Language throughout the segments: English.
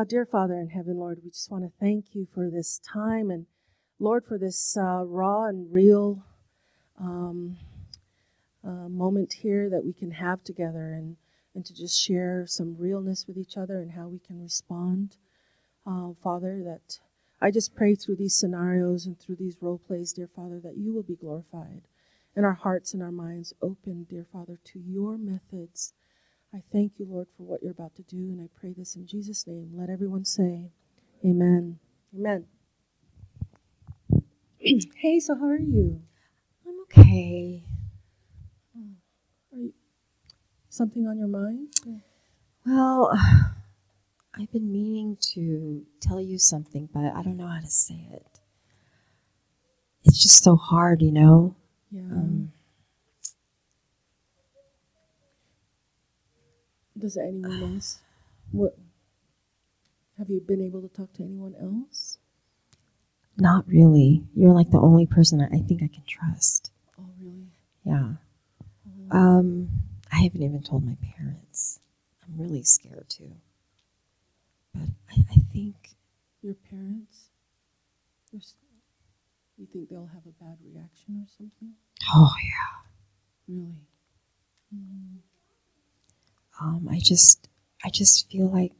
Uh, dear Father in heaven, Lord, we just want to thank you for this time and, Lord, for this uh, raw and real um, uh, moment here that we can have together and, and to just share some realness with each other and how we can respond. Uh, Father, that I just pray through these scenarios and through these role plays, dear Father, that you will be glorified and our hearts and our minds open, dear Father, to your methods. I thank you, Lord, for what you're about to do, and I pray this in Jesus' name. Let everyone say, Amen. Amen. hey, so how are you? I'm okay. Are you something on your mind? Well, I've been meaning to tell you something, but I don't know how to say it. It's just so hard, you know? Yeah. Um, Does anyone else? What? Have you been able to talk to anyone else? not really. You're like the only person I I think I can trust. Oh, really? Yeah. Oh. Um, I haven't even told my parents. I'm really scared too. But I, I think Your parents? You think they'll have a bad reaction or something? oh yeah. Really? Mm. Um, I just I just feel like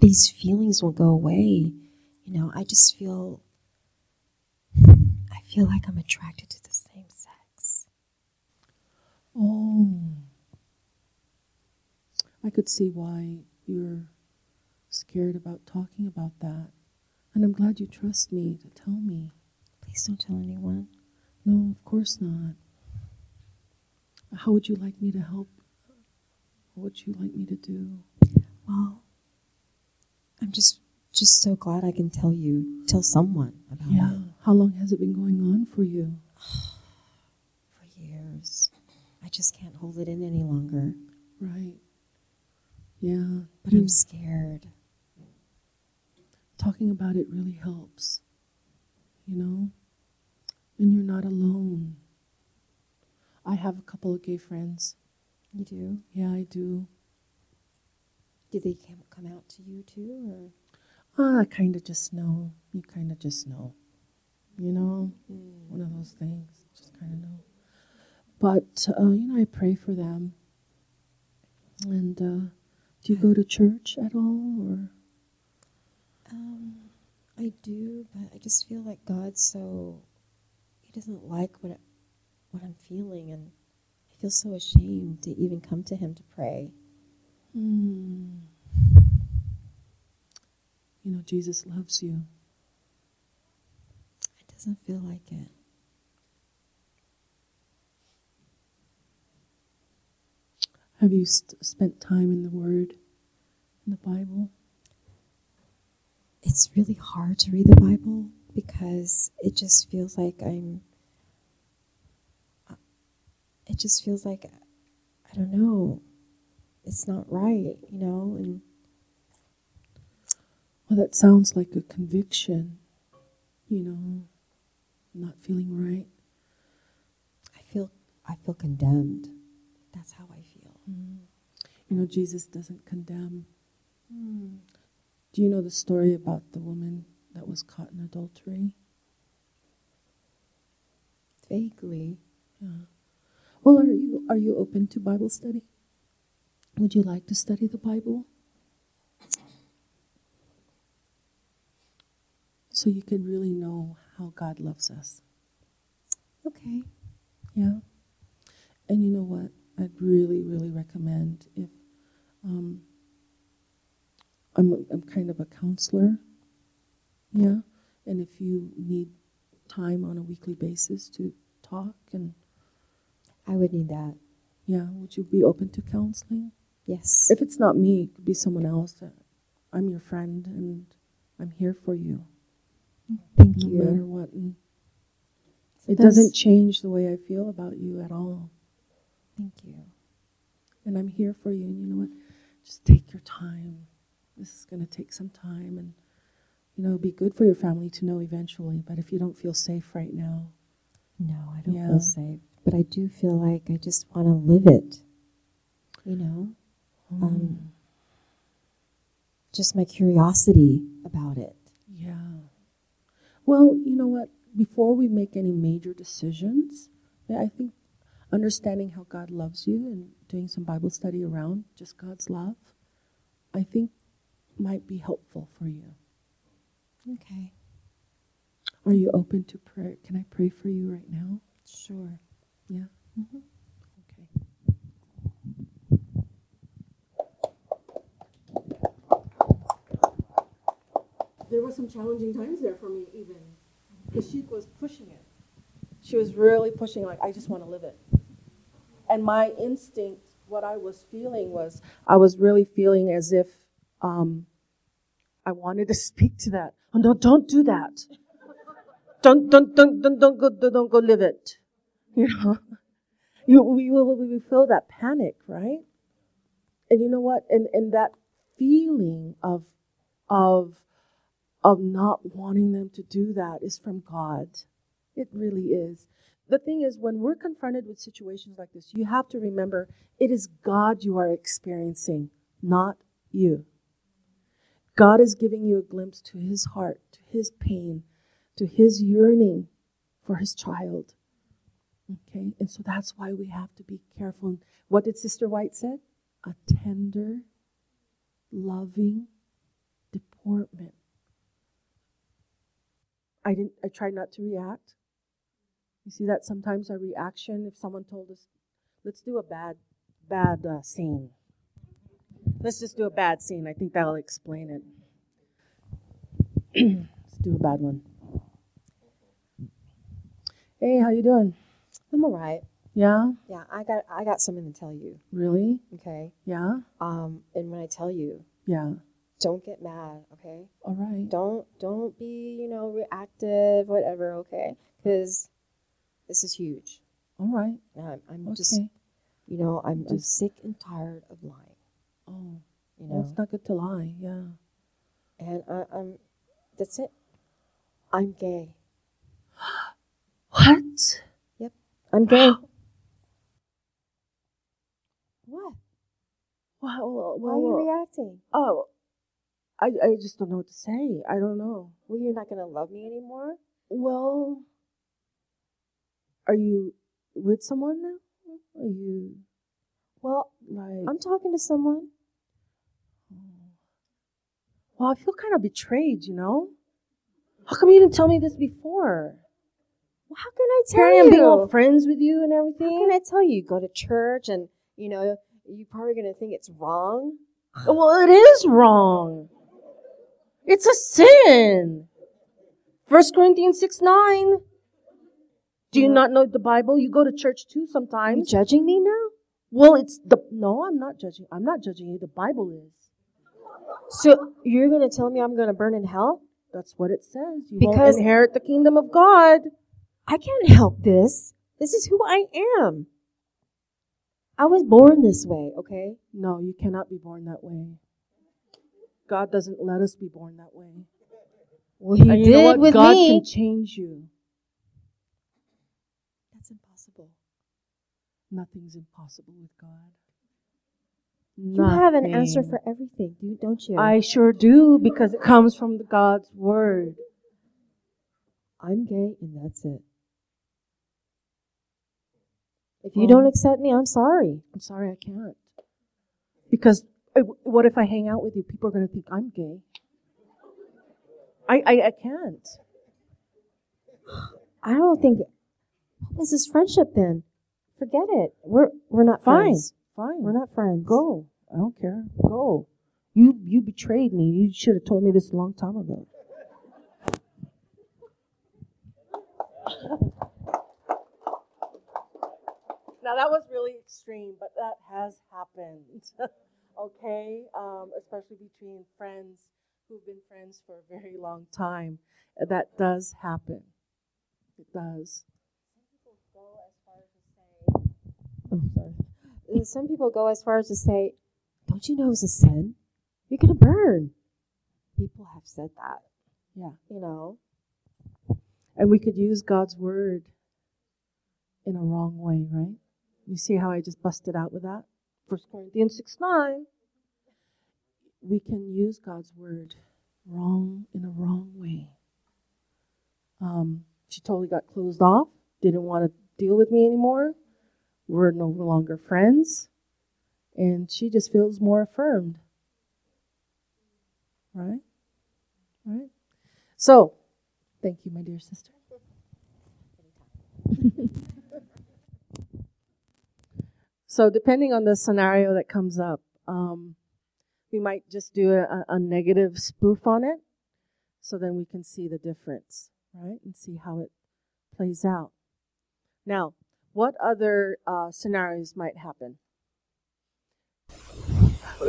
these feelings will go away. You know, I just feel I feel like I'm attracted to the same sex. Oh. I could see why you're scared about talking about that. And I'm glad you trust me to tell me. Please don't tell anyone. No, of course not. How would you like me to help? What would you like me to do? Well, I'm just just so glad I can tell you, tell someone about it. Yeah. it How long has it been going on for you? for years. I just can't hold it in any longer. Right. Yeah. But I'm scared. talking about it really helps. You know? And you're not alone. I have a couple of gay friends. You do? Yeah, I do. Did they come come out to you too, Ah, I kind of just know. You kind of just know. You know? or? One of those things. Just kind of know. But, uh, you know, I pray for them. And uh, do you go to church at all? Or Um, I do, but I just feel like God's so He doesn't like what what I'm feeling, and I feel so ashamed to even come to Him to pray. Hmm. You know, Jesus loves you. It doesn't feel like it. Have you st- spent time in the Word, in the Bible? It's really hard to read the Bible because it just feels like I'm. It just feels like I don't know. It's not right, you know, and Well, that sounds like a conviction, you know, not feeling right. I feel I feel condemned. That's how I feel. Mm. You know, Jesus doesn't condemn. Hmm. Do you know the story about the woman that was caught in adultery? Vaguely. Yeah. Well, are you are you open to Bible study? Would you like to study the Bible? So you can really know how God loves us. Okay. Yeah. And you know what? I'd really, really recommend if um, I'm, I'm kind of a counselor. Yeah. And if you need time on a weekly basis to talk and, I would need that. yeah, would you be open to counseling? Yes. If it's not me, it could be someone else. I'm your friend and I'm here for you Thank you. no matter what. And it That's- doesn't change the way I feel about you at all. Thank you. and I'm here for you. And you know what? Just take your time. This is going to take some time, and you know, it'll be good for your family to know eventually. But if you don't feel safe right now, No, I don't Yeah. feel safe. But I do feel like I just want to live it. You know? Um, just my curiosity about it. Yeah. Well, you know what? Before we make any major decisions, I think understanding how God loves you and doing some Bible study around just God's love, I think might be helpful for you. Okay. Are you open to prayer? Can I pray for you right now? Sure. Yeah. Mm-hmm. Okay. There were some challenging times there for me, even because she was pushing it. She was really pushing, like, I just want to live it. And my instinct, what I was feeling was, I was really feeling as if um, I wanted to speak to that. Oh no, don't do that. Don't don't don't don't don't go don't go live it. You know, you we will we feel that panic, right? And you know what? And and that feeling of of of not wanting them to do that is from God. It really is. The thing is, when we're confronted with situations like this, you have to remember it is God you are experiencing, not you. God is giving you a glimpse to his heart, to his pain, to his yearning for his child. Okay? And so that's why we have to be careful. What did Sister White said? A tender, loving deportment. I didn't I tried not to react. You see that sometimes our reaction if someone told us let's do a bad bad uh, scene Let's just do a bad scene. I think that'll explain it. Let's do a bad one. Hey, how you doing? I'm all right. Yeah? Yeah, I got I got something to tell you. Really? Okay. Yeah? Um, and when I tell you, Yeah. don't get mad. Okay. All right. Don't don't be you know reactive whatever. Okay. Because this is huge. All right. I'm, I'm Okay. just you know I'm, I'm Just- sick and tired of lying. Oh, You well, know. it's not good to lie. Yeah. and I, I'm that's it. I'm gay. What? I'm gay. what? Well, Why are you reacting? oh, I, I just don't know what to say. I don't know. Well, you're not gonna love me anymore. Well, are you with someone now? Are you Well, like? I'm talking to someone. Well, I feel kind of betrayed, you know? How come you didn't tell me this before? Well, how can I tell you? being all friends with you and everything. how can I tell you? You go to church, and you know you're probably gonna think it's wrong. Well, it is wrong. It's a sin. First Corinthians 6 9. Do you Yeah. not know the Bible? You go to church too Are you sometimes. judging me now? Well, it's the. No, I'm not judging. I'm not judging you. The Bible is. So you're gonna tell me I'm gonna burn in hell? That's what it says. You Because- won't inherit the kingdom of God. I can't help this. This is who I am. I was born this way, okay? No, you cannot be born that way. God doesn't let us be born that way. Well, he and you did know what? with God me. can change you. That's impossible. Nothing's impossible with God. You have an answer for everything, do don't you? I sure do because it comes from the God's word. I'm gay, and that's it. If you Well- don't accept me, I'm sorry. I'm sorry, I can't. Because uh, what if I hang out with you? People are going to think I'm gay. I, I, I can't. I don't think. What is this friendship then? Forget it. We're we're not Fine, friends. fine. We're not friends. Go. I don't care. Go. You you betrayed me. You should have told me this a long time ago. now that was really extreme, but that has happened. okay, um, especially between friends who've been friends for a very long time. That does happen. It does. Oh, sorry. Uh, Some people go as far as to say, "Don't you know it's a sin? You're gonna burn." People have said that. Yeah. You know. And we could use God's word in a wrong way, right? You see how I just busted out with that? First Corinthians 6 9. we can use God's word wrong in a wrong way. Um, she totally got closed off, didn't want to deal with me anymore. We're no longer friends. And she just feels more affirmed. Right? Right? So, thank you, my dear sister. so, depending on the scenario that comes up, um, we might just do a, a negative spoof on it so then we can see the difference, right? And see how it plays out. Now, what other uh, scenarios might happen? The,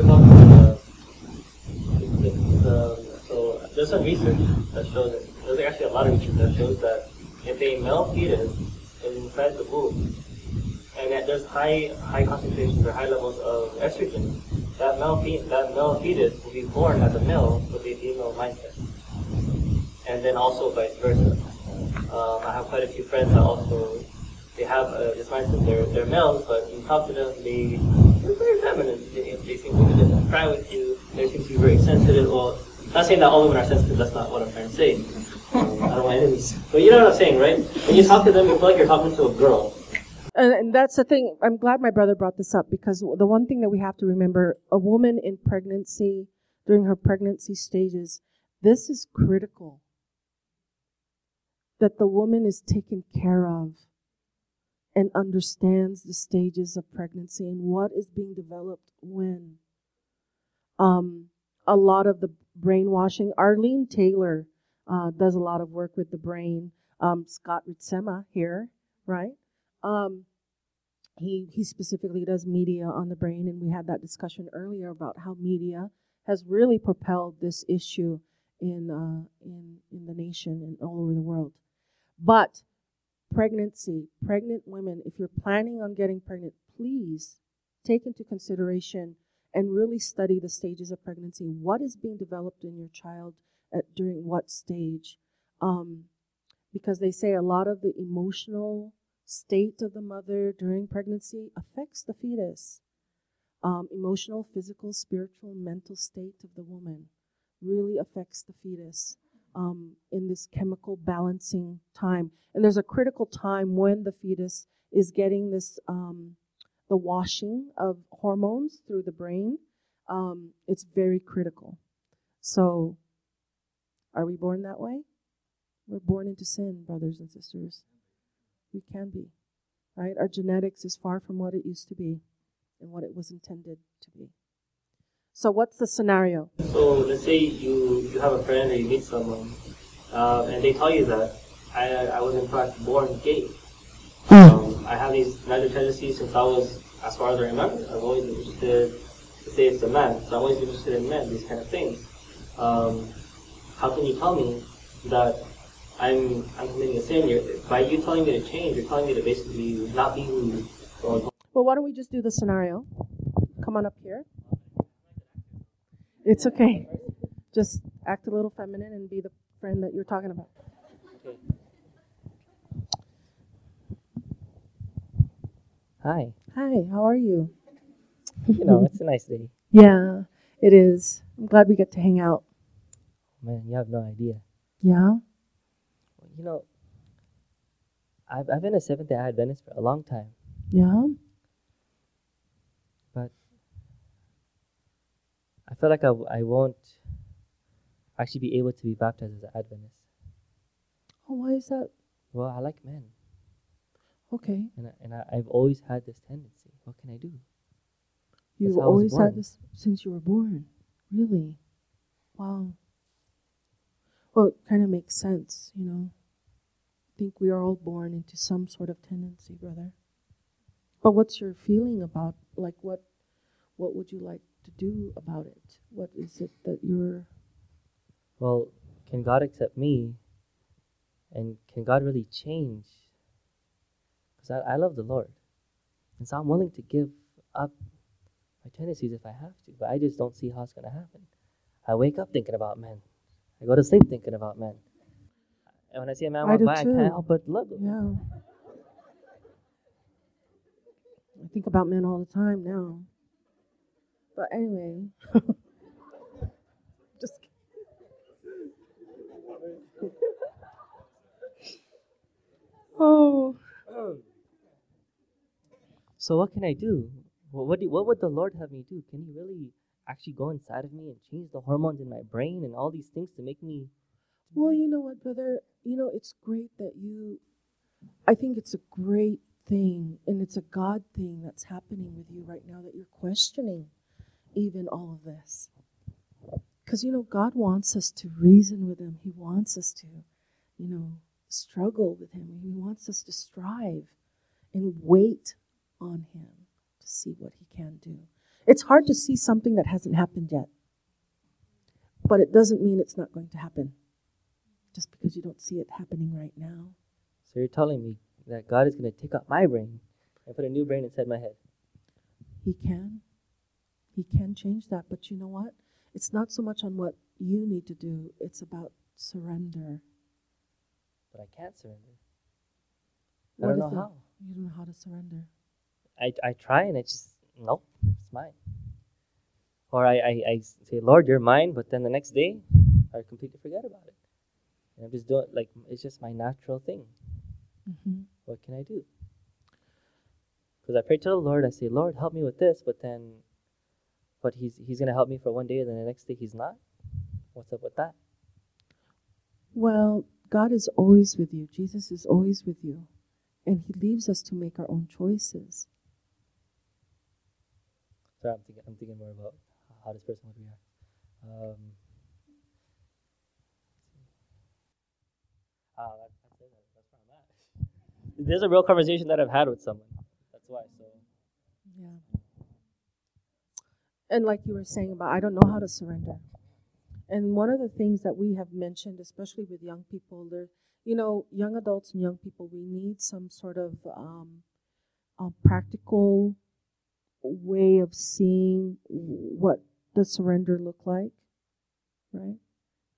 so there's some research that shows that there's actually a lot of research that shows that if a male fetus is inside the womb and that there's high high concentrations or high levels of estrogen, that male fe- that male fetus will be born as a male with a female mindset, and then also vice versa. Um, I have quite a few friends that also they have uh, this mindset. They're they're males, but you talk to them, they they're very feminine. They, they seem to just cry with you. They seem to be very sensitive. Well, not saying that all women are sensitive. That's not what I'm trying to say. Um, I don't want enemies, but you know what I'm saying, right? When you talk to them, you feel like you're talking to a girl. And, and that's the thing. I'm glad my brother brought this up because the one thing that we have to remember a woman in pregnancy, during her pregnancy stages, this is critical. That the woman is taken care of and understands the stages of pregnancy and what is being developed when. Um, a lot of the brainwashing, Arlene Taylor uh, does a lot of work with the brain. Um, Scott Ritsema here, right? Um, he he specifically does media on the brain, and we had that discussion earlier about how media has really propelled this issue in uh, in in the nation and all over the world. But pregnancy, pregnant women, if you're planning on getting pregnant, please take into consideration and really study the stages of pregnancy. What is being developed in your child at during what stage? Um, because they say a lot of the emotional state of the mother during pregnancy affects the fetus. Um, emotional, physical, spiritual, mental state of the woman really affects the fetus um, in this chemical balancing time. And there's a critical time when the fetus is getting this, um, the washing of hormones through the brain. Um, it's very critical. So, are we born that way? We're born into sin, brothers and sisters. We can be, right? Our genetics is far from what it used to be and what it was intended to be. So, what's the scenario? So let's say you you have a friend or you meet someone, uh, and they tell you that I I was in fact born gay. Um, I have these natural tendencies since I was, as far as I remember, I've always been interested. To say it's a man, so I've always interested in men, these kind of things. Um, how can you tell me that I'm I'm committing a sin? You're, by you telling me to change, you're telling me to basically not be who. Well, why don't we just do the scenario? Come on up here. It's okay. Just act a little feminine and be the friend that you're talking about. Okay. Hi. Hi, how are you? You know, it's a nice day. Yeah, it is. I'm glad we get to hang out. Oh, man, you have no idea. Yeah? You know, I've, I've been a Seventh day Adventist for a long time. Yeah? But I feel like I, w- I won't actually be able to be baptized as an Adventist. Oh, why is that? Well, I like men, Okay. and, I, and I, I've always had this tendency. What can I do? You've always had this since you were born. Really? Wow. Well, it kind of makes sense, you know. Think we are all born into some sort of tendency, brother. But what's your feeling about like what what would you like to do about it? What is it that you're Well, can God accept me? And can God really change? Because I, I love the Lord. And so I'm willing to give up my tendencies if I have to, but I just don't see how it's going to happen. I wake up thinking about men. I go to sleep thinking about men. And when I see a man I walk by, too. I can't help but look. Yeah. I think about men all the time now. But anyway. Just kidding. oh. So what can I do? What what, do, what would the Lord have me do? Can He really actually go inside of me and change the hormones in my brain and all these things to make me? Well, you know what, brother. You know, it's great that you. I think it's a great thing, and it's a God thing that's happening with you right now that you're questioning even all of this. Because, you know, God wants us to reason with Him, He wants us to, you know, struggle with Him, He wants us to strive and wait on Him to see what He can do. It's hard to see something that hasn't happened yet, but it doesn't mean it's not going to happen just because you don't see it happening right now. So you're telling me that God is going to take out my brain and put a new brain inside my head. He can. He can change that, but you know what? It's not so much on what you need to do, it's about surrender. But I can't surrender. What I don't know it? how. You don't know how to surrender. I, I try and it's just, nope, it's mine. Or I, I, I say, Lord, you're mine, but then the next day, I completely forget about it. And I'm just doing, like, it's just my natural thing. Mm-hmm. What can I do? Because I pray to the Lord, I say, Lord, help me with this, but then, but He's He's gonna help me for one day, and then the next day He's not. What's up with that? Well, God is always with you. Jesus is always with you. And He leaves us to make our own choices. Sorry, I'm thinking, I'm thinking more about how this person would react. Um, that, that's. That's where I'm at. There's a real conversation that I've had with someone. That's why. So Yeah. And like you were saying about, I don't know how to surrender. And one of the things that we have mentioned, especially with young people, there, you know, young adults and young people, we need some sort of um, practical way of seeing what does surrender look like, right?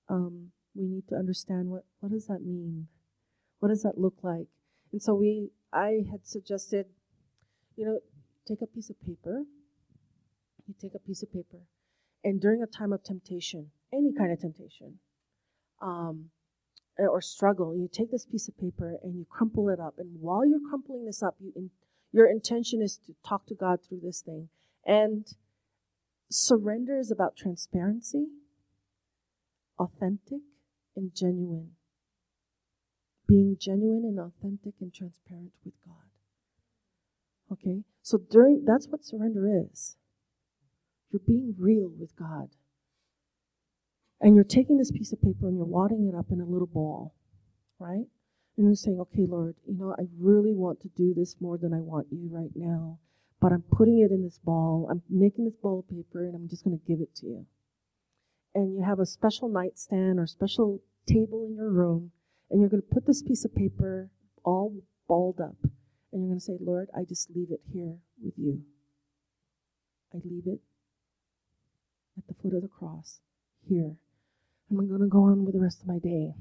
Um, we need to understand what what does that mean, what does that look like, and so we, I had suggested, you know, take a piece of paper. You take a piece of paper, and during a time of temptation, any kind of temptation, um, or struggle, you take this piece of paper and you crumple it up. And while you're crumpling this up, you in, your intention is to talk to God through this thing. And surrender is about transparency, authentic, and genuine. Being genuine and authentic and transparent with God. Okay? So during that's what surrender is. You're being real with God. And you're taking this piece of paper and you're wadding it up in a little ball, right? And you're saying, okay, Lord, you know, I really want to do this more than I want you right now, but I'm putting it in this ball. I'm making this ball of paper and I'm just going to give it to you. And you have a special nightstand or special table in your room, and you're going to put this piece of paper all balled up, and you're going to say, Lord, I just leave it here with you. I leave it at the foot of the cross here. And I'm going to go on with the rest of my day.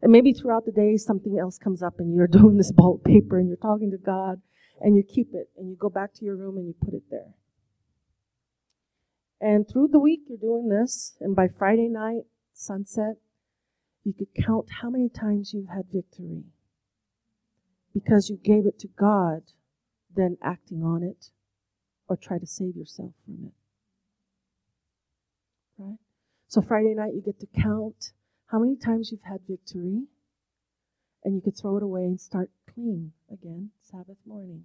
And maybe throughout the day, something else comes up and you're doing this balled paper and you're talking to God and you keep it and you go back to your room and you put it there. And through the week, you're doing this. And by Friday night, sunset, you could count how many times you've had victory because you gave it to God, then acting on it or try to save yourself from it. Right? So Friday night, you get to count how many times you've had victory, and you could throw it away and start clean again Sabbath morning.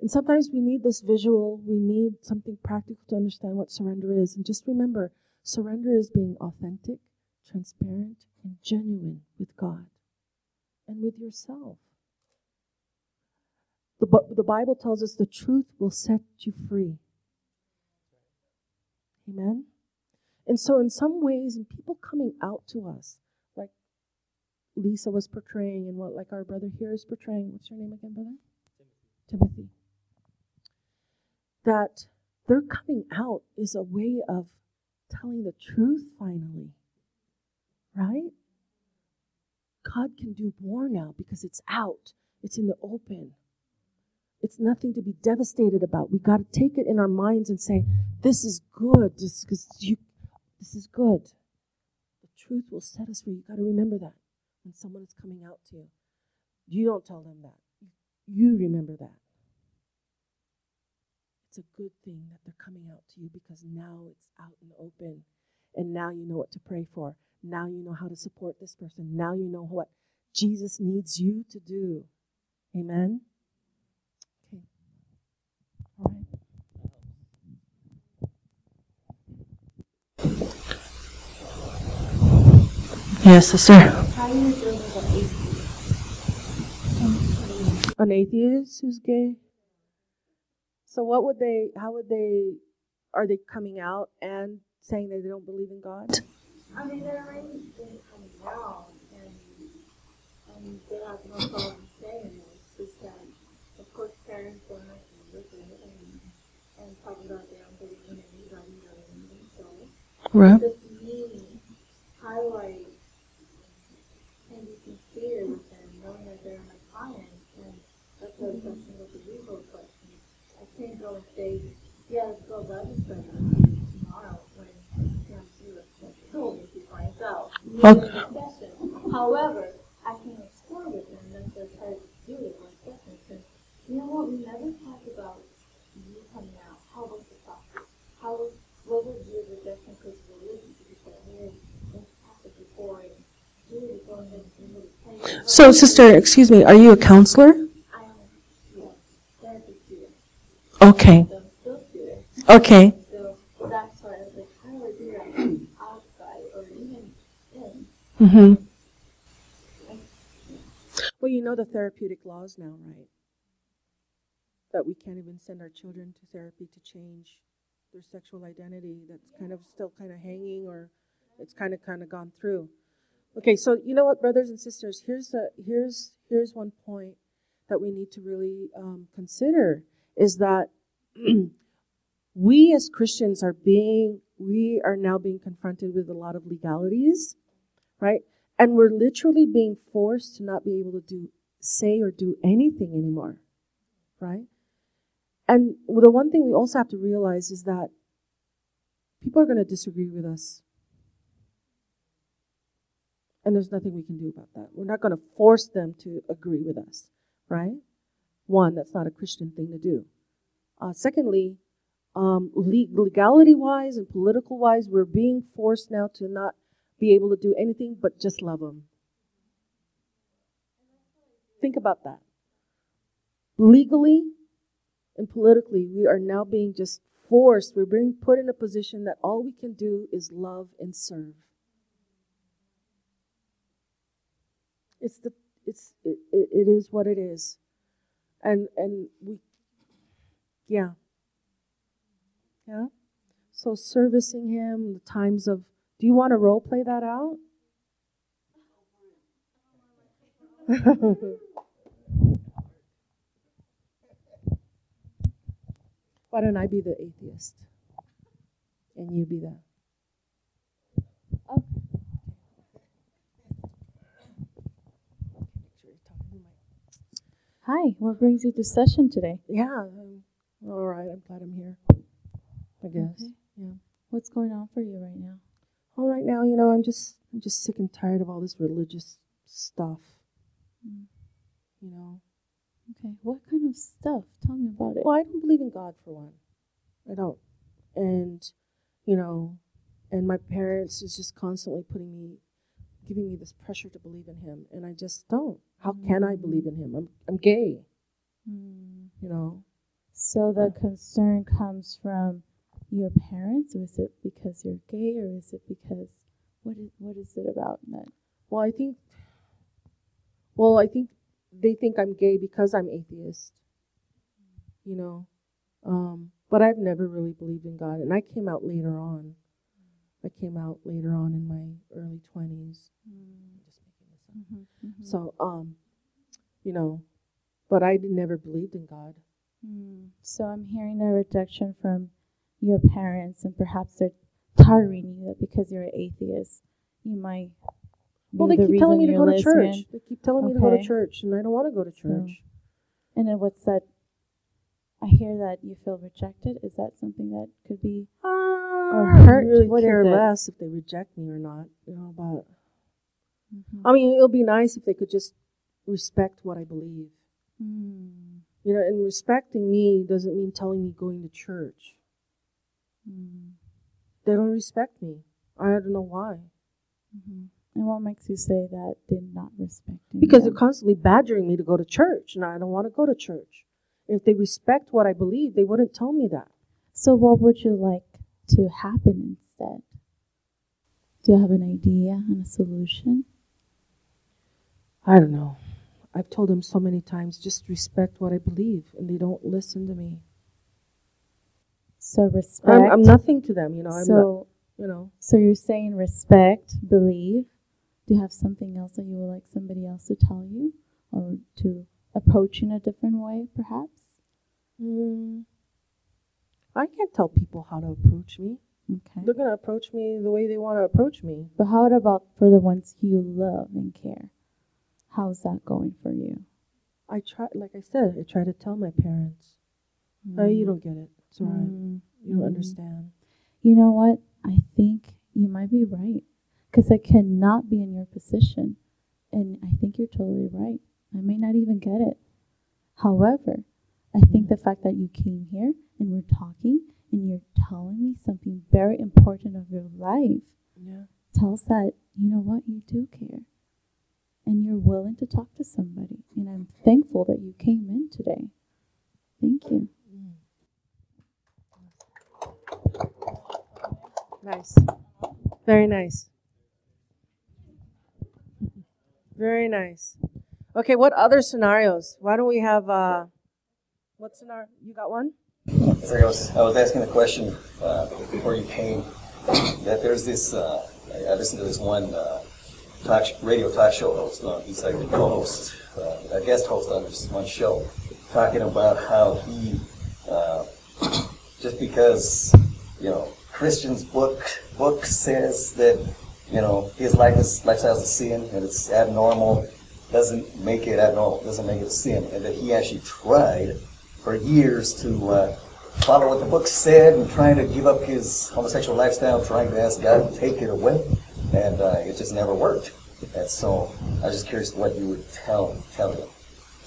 And sometimes we need this visual, we need something practical to understand what surrender is. And just remember, surrender is being authentic, transparent, and genuine with God and with yourself. The, the Bible tells us the truth will set you free. Amen? And so, in some ways, and people coming out to us, like Lisa was portraying, and what like our brother here is portraying. What's your name again, brother? Timothy. Timothy. That their coming out is a way of telling the truth finally. Right? God can do more now because it's out, it's in the open. It's nothing to be devastated about. We got to take it in our minds and say, "This is good," just because you this is good. The truth will set us free. You got to remember that when someone is coming out to you. You don't tell them that. You remember that. It's a good thing that they're coming out to you because now it's out in the open. And now you know what to pray for. Now you know how to support this person. Now you know what Jesus needs you to do. Amen? Okay. All right. Yes, sister. How do you deal with? An atheist who's gay? So what would they how would they are they coming out and saying that they don't believe in God? I mean, they're already been coming out, and, and they have no problem saying it. It's just that, of course, parents don't like to look at it and, and talk about they don't believe in anybody or anything. So, Right. just me, highlight and be sincere with them, knowing that they're my client, and that's why the question was a legal question. I can't go and say, yeah, go register tomorrow when you what's told if he finds out. Have. However, I can explore with them, I try to do it one second, because you know what, we never talked about you coming out. How was the process? How was, what was your rejection because of religion? Because I heard in Catholic before, and really going into the really So sister, excuse me, are you a counselor? I am, yeah, therapy student. Okay. So I'm still student. Okay. So that's why I was like, how do I do that outside or even in? Mhm. Well, you know the therapeutic laws now, right? That we can't even send our children to therapy to change their sexual identity. That's kind of still kind of hanging, or it's kind of kind of gone through. Okay, so you know what, brothers and sisters, here's the here's here's one point that we need to really um, consider is that we as Christians are being we are now being confronted with a lot of legalities, right? And we're literally being forced to not be able to do say or do anything anymore, right? And the one thing we also have to realize is that people are going to disagree with us. And there's nothing we can do about that. We're not going to force them to agree with us, right? One, that's not a Christian thing to do. Uh, secondly, um, legality wise and political wise, we're being forced now to not be able to do anything but just love them. Think about that. Legally and politically, we are now being just forced, we're being put in a position that all we can do is love and serve. It's the it's it, it, it is what it is. And and we yeah. Yeah. So servicing him, the times of do you want to role play that out? Why don't I be the atheist? And you be the. Okay. Hi, what brings you to session today? Yeah. um, all right. I'm glad I'm here. I guess. Okay. Yeah. What's going on for you right now? Well, right now, you know, I'm just I'm just sick and tired of all this religious stuff. Mm. You know. Okay, what kind of stuff? Tell me about it. Well, I don't believe in God for one. I don't. And you know, and my parents is just constantly putting me giving me this pressure to believe in him and I just don't. How can I believe in him? I'm I'm gay, Mm. you know. So the concern comes from your parents, or is it because you're gay, or is it because what is what is it about that? Well, I think well, I think they think I'm gay because I'm atheist. You know. Um, but I've never really believed in God and I came out later on. I came out later on in my early 20s. I'm just making this up. Mm-hmm, So, um, you know, but I never believed in God. Mm. So I'm hearing a rejection from your parents, and perhaps they're targeting you that because you're an atheist, you might. Well, they the keep telling me to go you're to church. They keep telling me to go to church, and I don't want to go to church. And then what's that? I hear that you feel rejected. Is that something that could be? Or hurt? I really What care less if they reject me or not. You know, but Mhm. I mean, it'll be nice if they could just respect what I believe. Mm. You know, and respecting me doesn't mean telling me going to church. Mm. They don't respect me. I don't know why. hmm And what makes you say that they're not respecting? Because them? they're constantly badgering me to go to church, and I don't want to go to church. If they respect what I believe, they wouldn't tell me that. So, what would you like to happen instead? Do you have an idea and a solution? I don't know. I've told them so many times, just respect what I believe, and they don't listen to me. So respect. I'm, I'm nothing to them, you know. I'm not, so, you know. so you're saying respect, believe. Do you have something else that you would like somebody else to tell you, or to approach in a different way, perhaps? Mm, I can't tell people how to approach me. Okay. They're gonna approach me the way they want to approach me. But how about for the ones you love and care? How's that going for you? I try, like I said, I try to tell my parents, "Oh, you don't get it. It's all right. Mm. You don't Mm. understand." You know what? I think you might be right. Because I cannot be in your position. And I think you're totally right. I may not even get it. However, I think the fact that you came here and we're talking and you're telling me something very important of your life Yeah. tells that, you know what, you do care. And you're willing to talk to somebody. And I'm thankful that you came in today. Thank you. Nice. Very nice. Very nice. Okay, what other scenarios? Why don't we have uh what scenario? You got one? Like I was, I was asking a question uh, before you came that there's this, uh, I I listened to this one uh, talk, sh- radio talk show host. Uh, he's like the co-host, uh, a guest host on this one show, talking about how he, uh, just because, you know, Christian's book book says that, you know, his life is lifestyle is a sin and it's abnormal, doesn't make it abnormal, doesn't make it a sin, and that he actually tried for years to uh, follow what the book said and trying to give up his homosexual lifestyle, trying to ask God to take it away, and uh, it just never worked. And so I was just curious what you would tell tell him.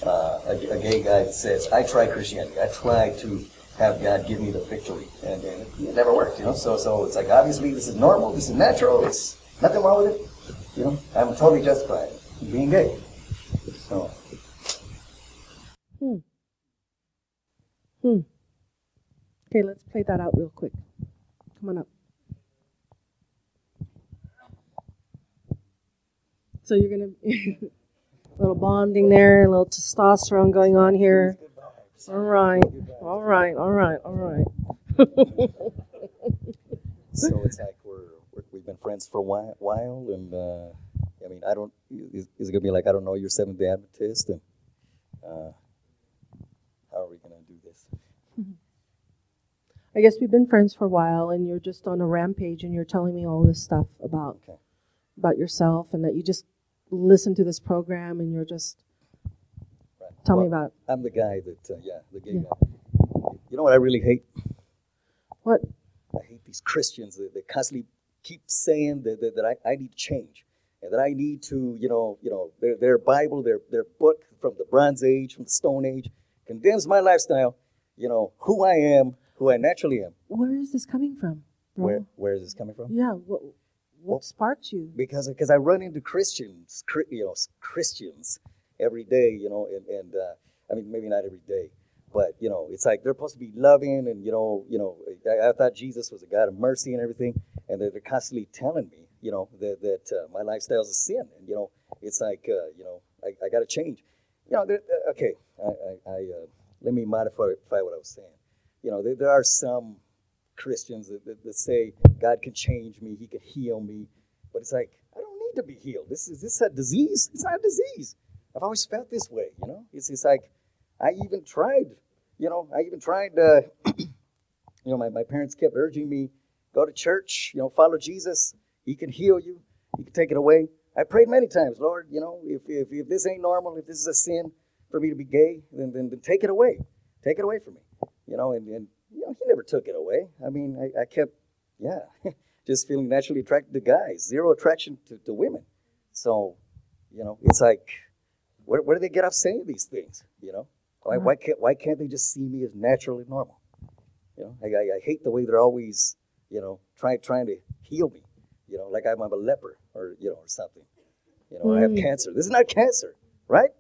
Uh, a, a gay guy that says, "I tried Christianity. I tried to have God give me the victory, and, and it never worked." You know, so so it's like obviously this is normal, this is natural, it's nothing wrong with it. You know, I'm totally justified in being gay. So. Hmm. Okay, let's play that out real quick. Come on up. So you're gonna a little bonding there, a little testosterone going on here. All right, all right, all right, all right. so it's like we're, we're we've been friends for a while, while and uh, I mean I don't is, is it gonna be like I don't know you're Seventh Day Adventist and uh, how are we gonna do this? I guess we've been friends for a while, and you're just on a rampage, and you're telling me all this stuff about Okay. about yourself, and that you just listen to this program, and you're just Right. tell me about I'm the guy that uh, yeah the gay Yeah. guy. You know what I really hate? what. I hate these Christians that, that constantly keep saying that, that, that I, I need to change and that I need to, you know, you know, their, their Bible, their, their book from the Bronze Age, from the Stone Age, condemns my lifestyle, you know, who I am, who I naturally am. Where is this coming from, bro? Where, where is this coming from? Yeah. What what Well- sparked you? Because because I run into Christians, you know, Christians every day, you know, and, and uh, I mean, maybe not every day, but you know, it's like they're supposed to be loving, and you know, you know, I, I thought Jesus was a God of mercy and everything, and they're, they're constantly telling me, you know, that that uh, my lifestyle is a sin, and you know, it's like, uh, you know, I, I got to change. You know, uh, okay, I, I, I uh, let me modify what I was saying. You know, there, there are some Christians that, that, that say God can change me, He can heal me, but it's like I don't need to be healed. This is this a disease? It's not a disease. I've always felt this way. You know, it's it's like I even tried. You know, I even tried. Uh, you know, my, my parents kept urging me go to church. You know, follow Jesus. He can heal you. He can take it away. I prayed many times, Lord. You know, if if, if this ain't normal, if this is a sin for me to be gay, then then, then take it away. Take it away from me. You know, and, and you know, he never took it away. I mean, I, I kept, yeah, just feeling naturally attracted to guys, zero attraction to, to women. So, you know, it's like, where, where do they get off saying these things? You know, Why, why can't why can't they just see me as naturally normal? You know, I, I, I hate the way they're always, you know, trying trying to heal me. You know, like I'm a leper or you know or something. You know, I have Mm. cancer. This is not cancer, right?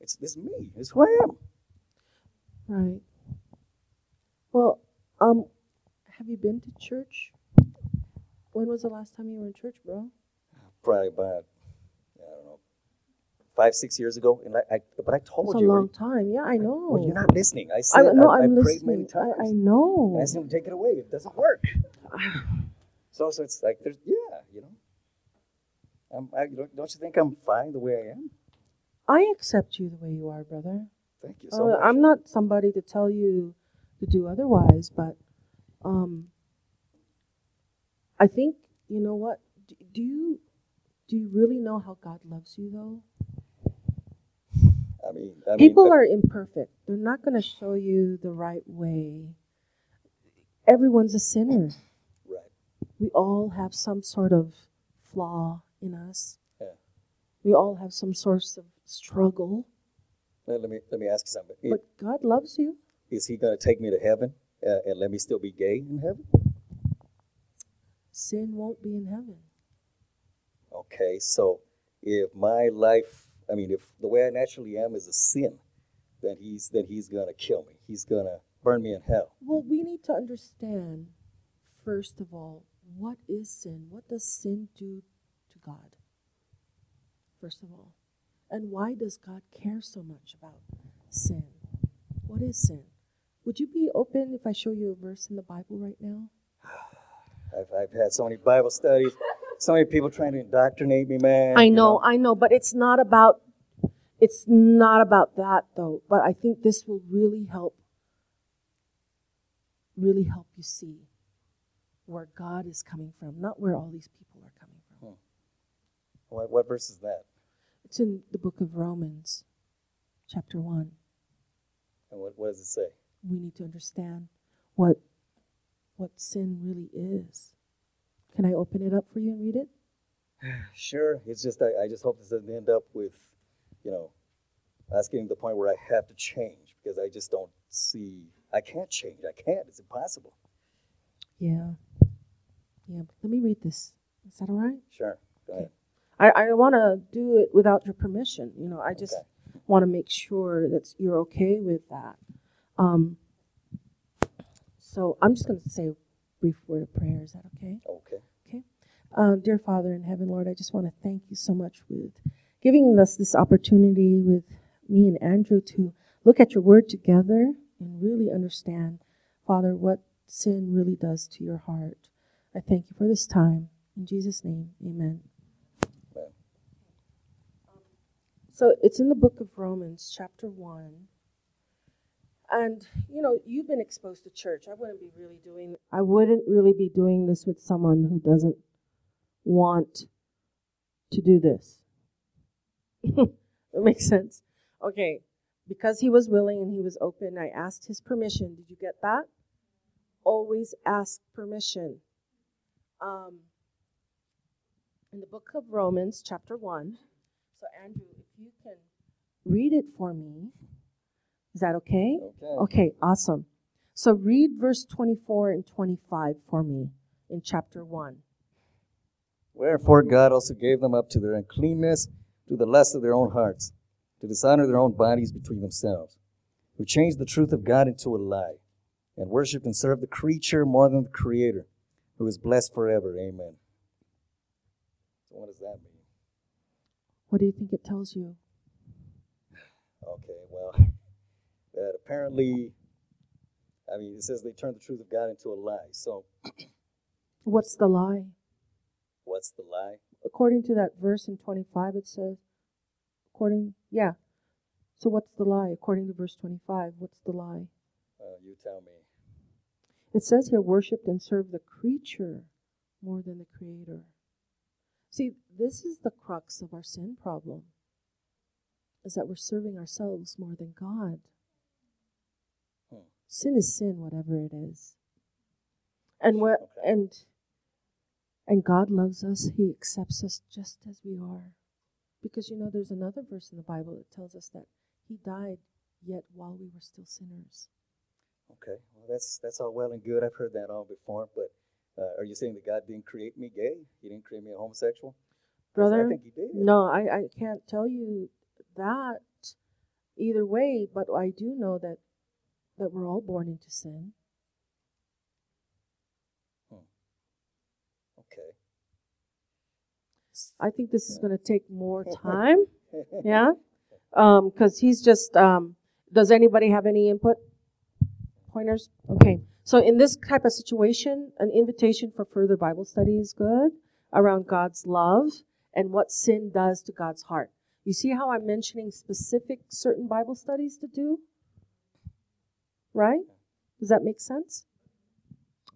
It's this is me. It's who I am. Right. Well, um, have you been to church? When was the last time you were in church, bro? Probably about I don't know five six years ago. And I, I but I told you. It's a you. long time. Yeah, I know. Well, you're not listening. I I, said no, I, I I'm prayed many listening. times. I, I know. I asked him to take it away. It doesn't work. So, so it's like there's yeah, you know. I'm, I, don't, don't you think I'm fine the way I am? I accept you the way you are, brother. Thank you so Uh, much. I'm not somebody to tell you to do otherwise, but um, I think you know what. Do, do you do you really know how God loves you though? I mean, I People but- are imperfect. They're not going to show you the right way. Everyone's a sinner. right. We all have some sort of flaw in us. Yeah. We all have some source of struggle. Let, let me let me ask you something. But God loves you. Is He going to take me to heaven uh, and let me still be gay in heaven? Sin won't be in heaven. Okay, so if my life, I mean, if the way I naturally am is a sin, then He's then He's going to kill me. He's going to burn me in hell. Well, we need to understand, first of all, what is sin? What does sin do to God? First of all. And why does God care so much about sin? What is sin? Would you be open if I show you a verse in the Bible right now? I've, I've had so many Bible studies, so many people trying to indoctrinate me, man. I you know, I know, but it's not about it's not about that though. But I think this will really help really help you see where God is coming from, not where all these people are coming from. Hmm. What, what verse is that? It's in the book of Romans, chapter 1. And what, what does it say? We need to understand what what sin really is. Can I open it up for you and read it? Sure. It's just I, I just hope this doesn't end up with, you know, us getting to the point where I have to change because I just don't see I can't change. I can't. It's impossible. Yeah. Yeah, let me read this. Is that all right? Sure. Go ahead. I, I want to do it without your permission. You know, I just Okay. want to make sure that you're okay with that. Um, so I'm just going to say a brief word of prayer. Is that okay? Okay. Okay. Uh, dear Father in heaven, Lord, I just want to thank you so much with giving us this opportunity with me and Andrew to look at your word together and really understand, Father, what sin really does to your heart. I thank you for this time. In Jesus' name, amen. Amen. So it's in the book of Romans, chapter 1. And you know, you've been exposed to church. I wouldn't be really doing I wouldn't really be doing this with someone who doesn't want to do this. it makes sense. Okay. Because he was willing and he was open, I asked his permission. Did you get that? Always ask permission. Um, in the book of Romans, chapter 1. So, Andrew, if you can read it for me, is that okay? Okay. Okay, awesome. So, read verse 24 and 25 for me in chapter 1. Wherefore God also gave them up to their uncleanness, to the lust of their own hearts, to dishonor their own bodies between themselves, who changed the truth of God into a lie, and worshipped and served the creature more than the Creator, who is blessed forever. Amen. So what does that mean? What do you think it tells you? Okay, well, that apparently, I mean, it says they turned the truth of God into a lie. So What's the lie? what's the lie? According to that verse in 25, it says, according, yeah. So, what's the lie? According to verse 25, what's the lie? Uh, you tell me. It says here, worshipped and served the creature more than the creator. See, this is the crux of our sin problem, is that we're serving ourselves more than God. Sin is sin, whatever it is. And what and and God loves us, He accepts us just as we are. Because you know there's another verse in the Bible that tells us that He died yet while we were still sinners. Okay, well that's that's all well and good. I've heard that all before, but uh, are you saying that God didn't create me gay? He didn't create me a homosexual? Brother, I think He did. No, I, I can't tell you that either way, but I do know that that we're all born into sin. Okay. I think this is going to take more time. yeah, because he's just. Um, does anybody have any input? Pointers. Okay. So in this type of situation, an invitation for further Bible study is good around God's love and what sin does to God's heart. You see how I'm mentioning specific certain Bible studies to do? Right? Does that make sense?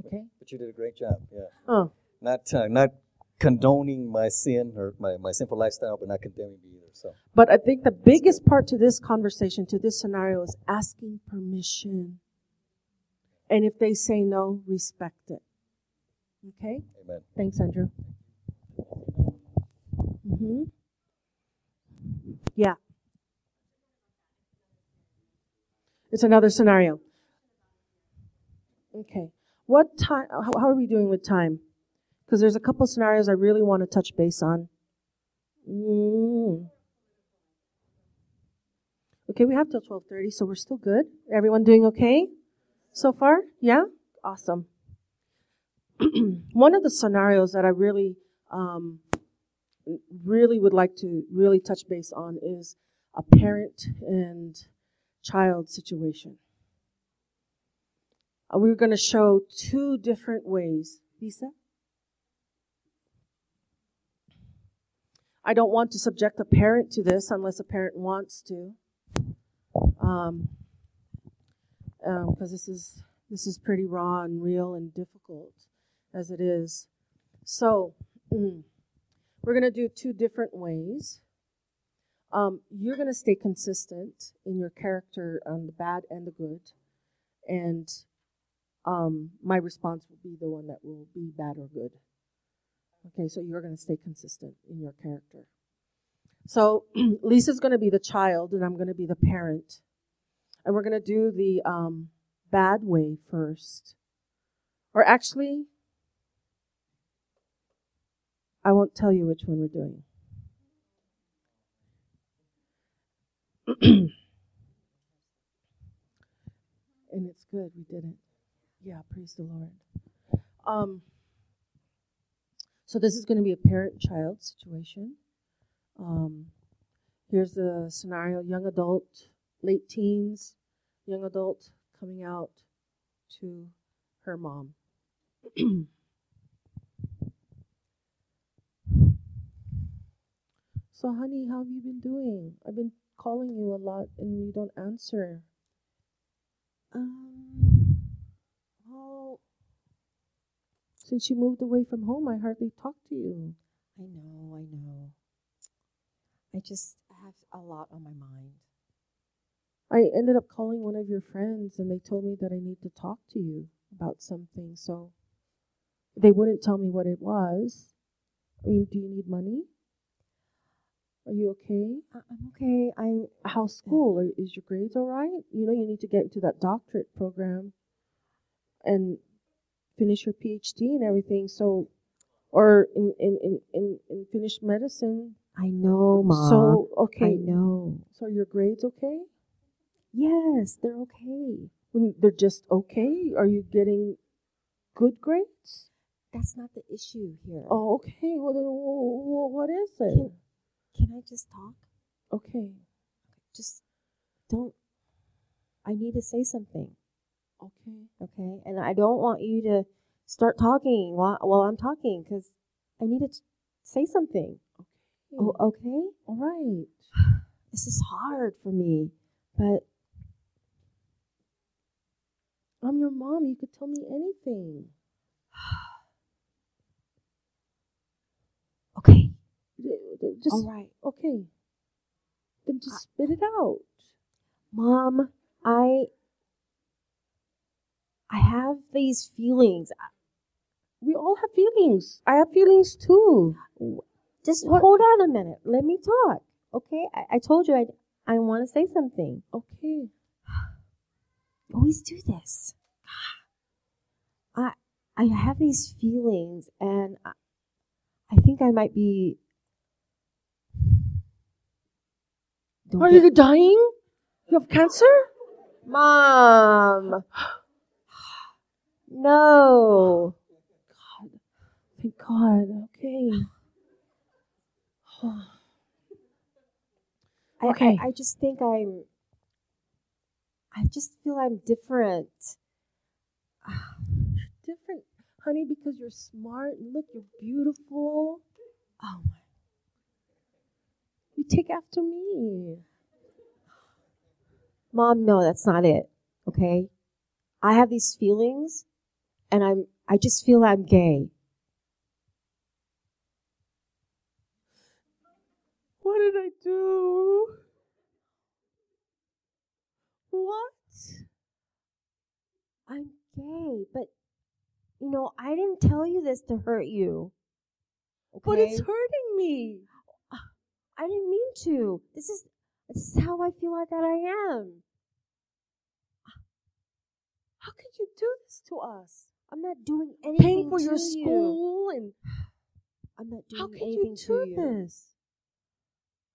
Okay. But you did a great job. Yeah. Oh, Not uh, not condoning my sin or my, my sinful lifestyle, but not condemning me either. So But I think the biggest part to this conversation, to this scenario, is asking permission. And if they say no, respect it. Okay? amen. Thanks, Andrew. Mm-hmm. Yeah. It's another scenario. Okay. What time? How, how are we doing with time? Because there's a couple scenarios I really want to touch base on. Mm. Okay, we have till twelve thirty, so we're still good. Everyone doing okay so far? Yeah, awesome. One of the scenarios that I really, um, really would like to really touch base on is a parent and child situation. We're going to show two different ways. Lisa? I don't want to subject a parent to this unless a parent wants to. Um, because this is this is pretty raw and real and difficult as it is. So mm, we're going to do two different ways. Um, you're going to stay consistent in your character on the bad and the good, and um, my response will be the one that will be bad or good. Okay, so you're going to stay consistent in your character. So Lisa's going to be the child, and I'm going to be the parent. And we're going to do the um, bad way first. Or actually, I won't tell you which one we're doing. and it's good we did it. Yeah, praise the Lord. Um, so this is going to be a parent-child situation. Um, here's the scenario: young adult, late teens, young adult coming out to her mom. so, honey, how have you been doing? I've been calling you a lot and you don't answer. Um, well, Since you moved away from home, I hardly talk to you. I know, I know. I just have a lot on my mind. I ended up calling one of your friends and they told me that I need to talk to you about something. So they wouldn't tell me what it was. I mean, do you need money? Are you okay? I- I'm okay. I How's school? Is your grades all right? You know, you need to get into that doctorate program and finish your PhD and everything. So, or in, in, in, in, in finish medicine. I know, mom. So, okay, I know. So your grades okay? Yes, they're okay. When they're just okay? Are you getting good grades? That's not the issue here. Oh, okay. Well, then, wh- wh- what is it? Can, can I just talk? Okay. Just don't. I need to say something, Okay. okay? And I don't want you to start talking while, while I'm talking because I need to say something. Oh, okay? all right. This is hard for me, but I'm your mom. You could tell me anything. okay. Just All right. okay. Then just spit it out. Mom, I I have these feelings. We all have feelings. I have feelings too. Just What- hold on a minute. Let me talk. Okay? I, I told you I I want to say something. Okay. always do this. I I have these feelings, and I, I think I might be. Don't Are get- you dying? You have cancer? Mom? No. God. Thank God. Okay. I, Okay. I, I just think I'm. I just feel I'm different. Different, honey, because you're smart. Look, you're beautiful. Oh my. You take after me. Mom, no, that's not it. Okay? I have these feelings and I'm I just feel I'm gay. What did I do? What? I'm gay, but you know, I didn't tell you this to hurt you. Okay? But it's hurting me. I didn't mean to. This is this is how I feel like that I am. How could you do this to us? I'm not doing anything Paying for your you. school and I'm not doing anything to you. how could you do to you. this?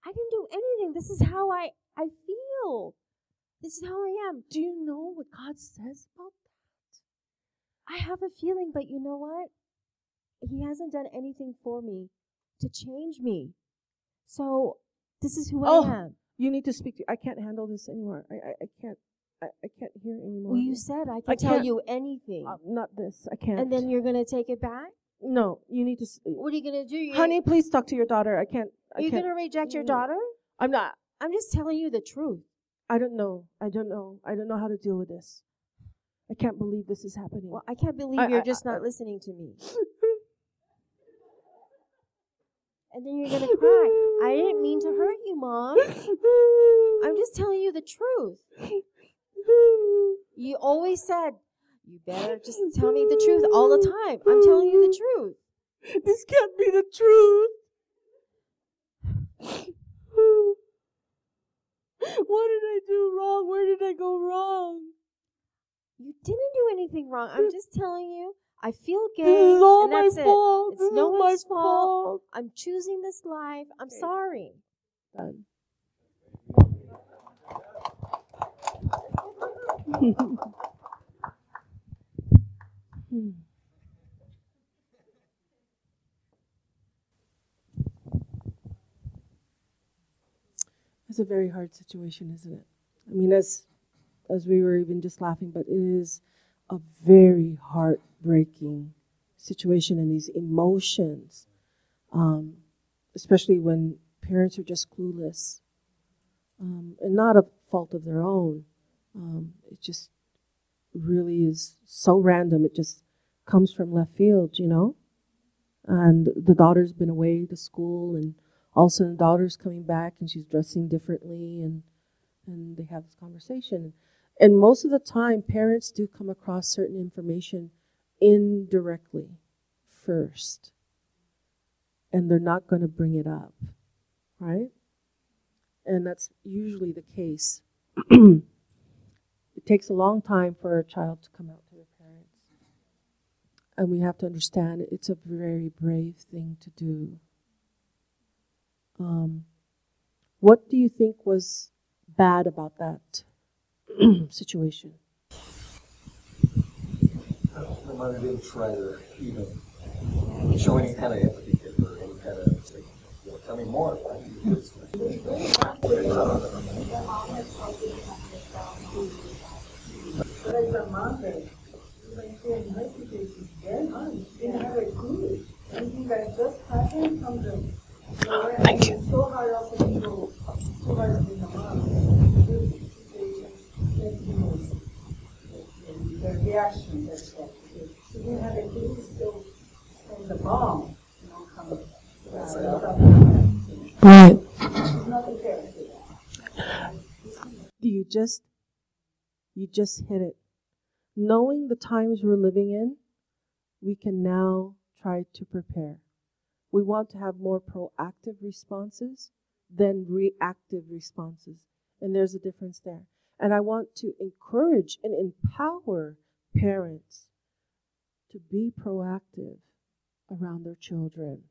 I didn't do anything. This is how I I feel. This is how I am. Do you know what God says about that? I have a feeling, but you know what? He hasn't done anything for me to change me. So this is who Oh. I am. You need to speak to. I can't handle this anymore. I I, I can't. I, I can't hear anymore. Well, you said I can I tell you anything, Uh, not this. I can't. and then you're gonna take it back. no, you need to. s- What are you gonna do? You're, Honey, please talk to your daughter. I can't. I are you can't. gonna reject your daughter? I'm not. I'm just telling you the truth. I don't know. I don't know. I don't know how to deal with this. I can't believe this is happening. Well, I can't believe I- you're I- just not listening to me. And then you're gonna cry. I didn't mean to hurt you, mom. I'm just telling you the truth. You always said, you better just tell me the truth all the time. I'm telling you the truth. This can't be the truth. What did I do wrong? Where did I go wrong? You didn't do anything wrong. I'm just telling you. I feel gay. This is all and my that's it. fault. It's This no one's my fault. fault. I'm choosing this life. I'm Okay. sorry. Done. It's a very hard situation, isn't it? I mean, as as we were even just laughing, but it is a very heartbreaking situation, and these emotions, um, especially when parents are just clueless, um, and not a fault of their own. Um, it just really is so random. It just comes from left field, you know. And the daughter's been away to school, and all of a sudden the daughter's coming back, and she's dressing differently, and and they have this conversation. And most of the time, parents do come across certain information indirectly first, and they're not going to bring it up, right? And that's usually the case. it takes a long time for a child to come out to their parents. And we have to understand it's a very brave thing to do. Um, what do you think was bad about that situation? The mother didn't try to even show any kind of empathy to her, any kind of, like, you know, tell me more. But as a mother, when she investigates, she's very honest. She didn't have a clue. Anything that just happened from the nowhere. Thank you. So hard also to go, so hard to be a mom. This situation, let's be honest. The- The reaction that's that. She didn't have a clue, still, as a mom, you know, come. Right. She's not prepared for that. Do you just you just hit it. Knowing the times we're living in, we can now try to prepare. We want to have more proactive responses than reactive responses. And there's a difference there. And I want to encourage and empower parents to be proactive around their children,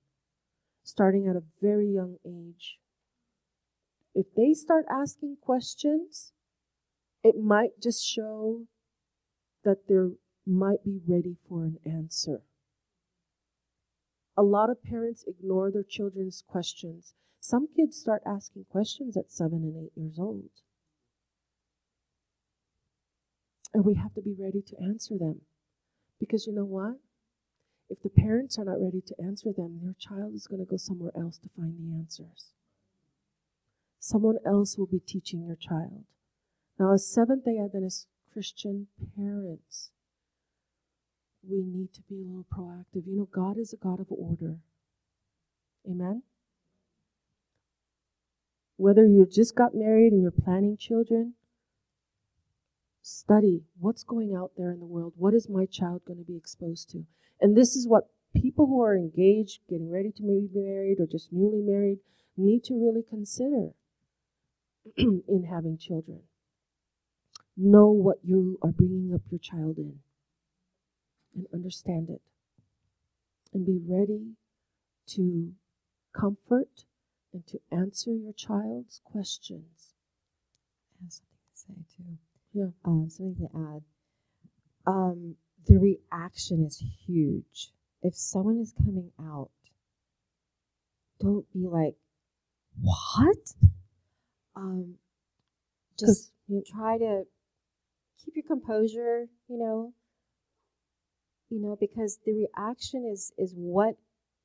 starting at a very young age. If they start asking questions, it might just show that they might be ready for an answer. A lot of parents ignore their children's questions. Some kids start asking questions at seven and eight years old. And we have to be ready to answer them. Because you know what? If the parents are not ready to answer them, their child is going to go somewhere else to find the answers. Someone else will be teaching your child. Now, as Seventh day Adventist Christian parents, we need to be a little proactive. You know, God is a God of order. Amen? Whether you just got married and you're planning children, study what's going out there in the world. What is my child going to be exposed to? And this is what people who are engaged, getting ready to maybe be married or just newly married, need to really consider in having children. Know what you are bringing up your child in and understand it. And be ready to comfort and to answer your child's questions. I have something to say too. Yeah. Um, something to add. Um, the reaction is huge. If someone is coming out, don't be like, "What?" Um, just try to keep your composure. You know, you know, because the reaction is is what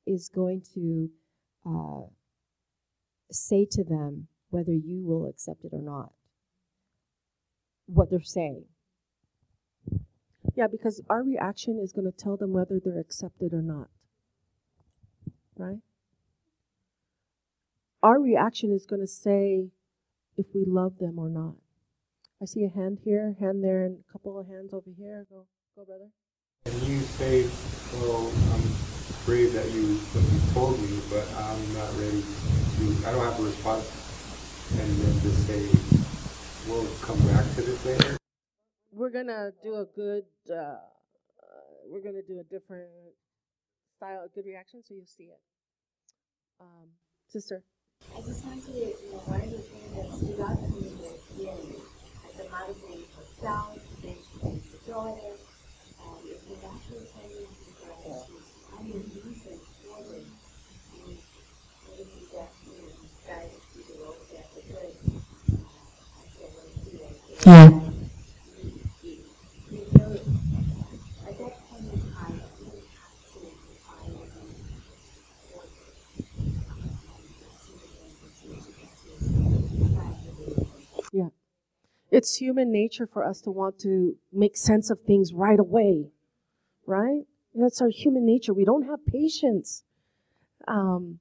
is going to uh, say to them whether you will accept it or not. What they're saying. Yeah, because our reaction is going to tell them whether they're accepted or not. Right? Our reaction is going to say if we love them or not. I see a hand here, hand there, and a couple of hands over here. Go, go, brother. And you say, well, I'm brave that you what you told me, but I'm not ready to. I don't have a response, and then just say, we'll come back to this later. We're gonna do a good. Uh, uh, we're gonna do a different style, a good reaction, so you'll see it. Um, sister. I just want to, you know, one of the things that stood out to me was hearing the mother being herself, then she can enjoy it, and if you actually tell you I mean, reason for it, and maybe that, you know, guide to the road that the good. I can't really do that. Yeah. You, you know, at that point in time, you have to find Yeah. It's human nature for us to want to make sense of things right away, right? That's our human nature. We don't have patience. Um,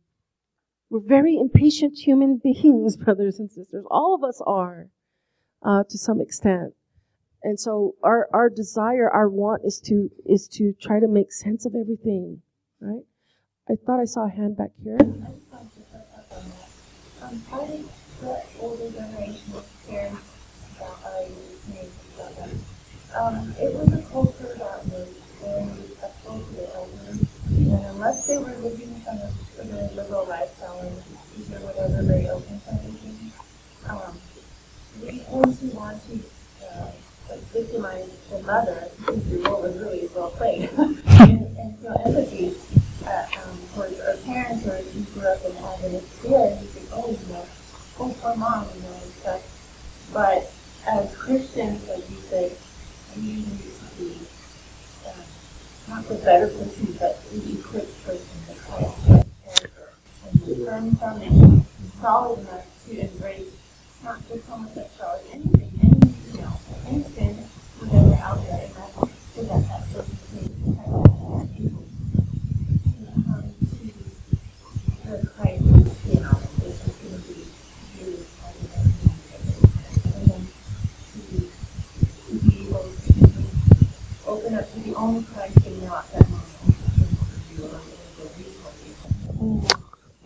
we're very impatient human beings, brothers and sisters. All of us are, uh, to some extent. And so our, our desire, our want is to, is to try to make sense of everything, right? I thought I saw a hand back here.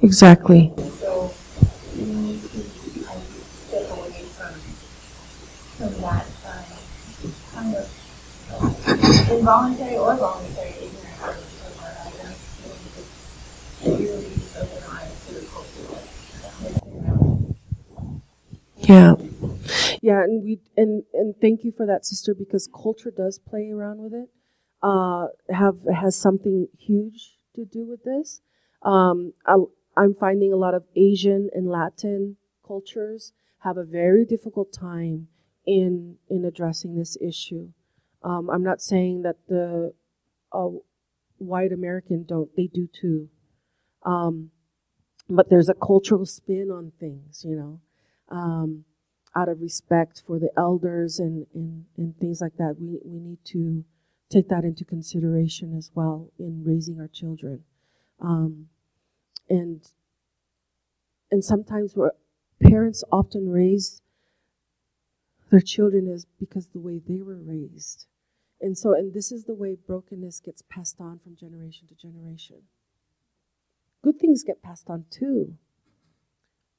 Exactly. Yeah. Yeah, and we and and thank you for that sister because culture does play around with it. Uh have has something huge to do with this. Um, I'll, I'm finding a lot of Asian and Latin cultures have a very difficult time in in addressing this issue. Um, I'm not saying that the uh, white American don't; they do too. Um, but there's a cultural spin on things, you know. Um, out of respect for the elders and, and, and things like that, we, we need to take that into consideration as well in raising our children. Um, and and sometimes we're, parents often raise their children is because the way they were raised. And so, and this is the way brokenness gets passed on from generation to generation. Good things get passed on too.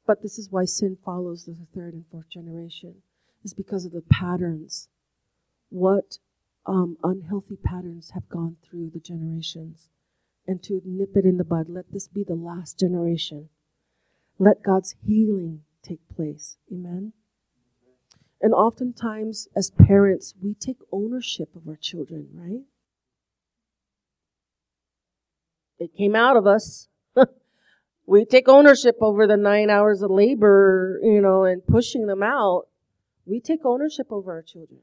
But this is why sin follows the third and fourth generation, is because of the patterns. What um, unhealthy patterns have gone through the generations. And to nip it in the bud, let this be the last generation. Let God's healing take place. Amen. And oftentimes, as parents, we take ownership of our children, right? It came out of us. we take ownership over the nine hours of labor, you know, and pushing them out. We take ownership over our children.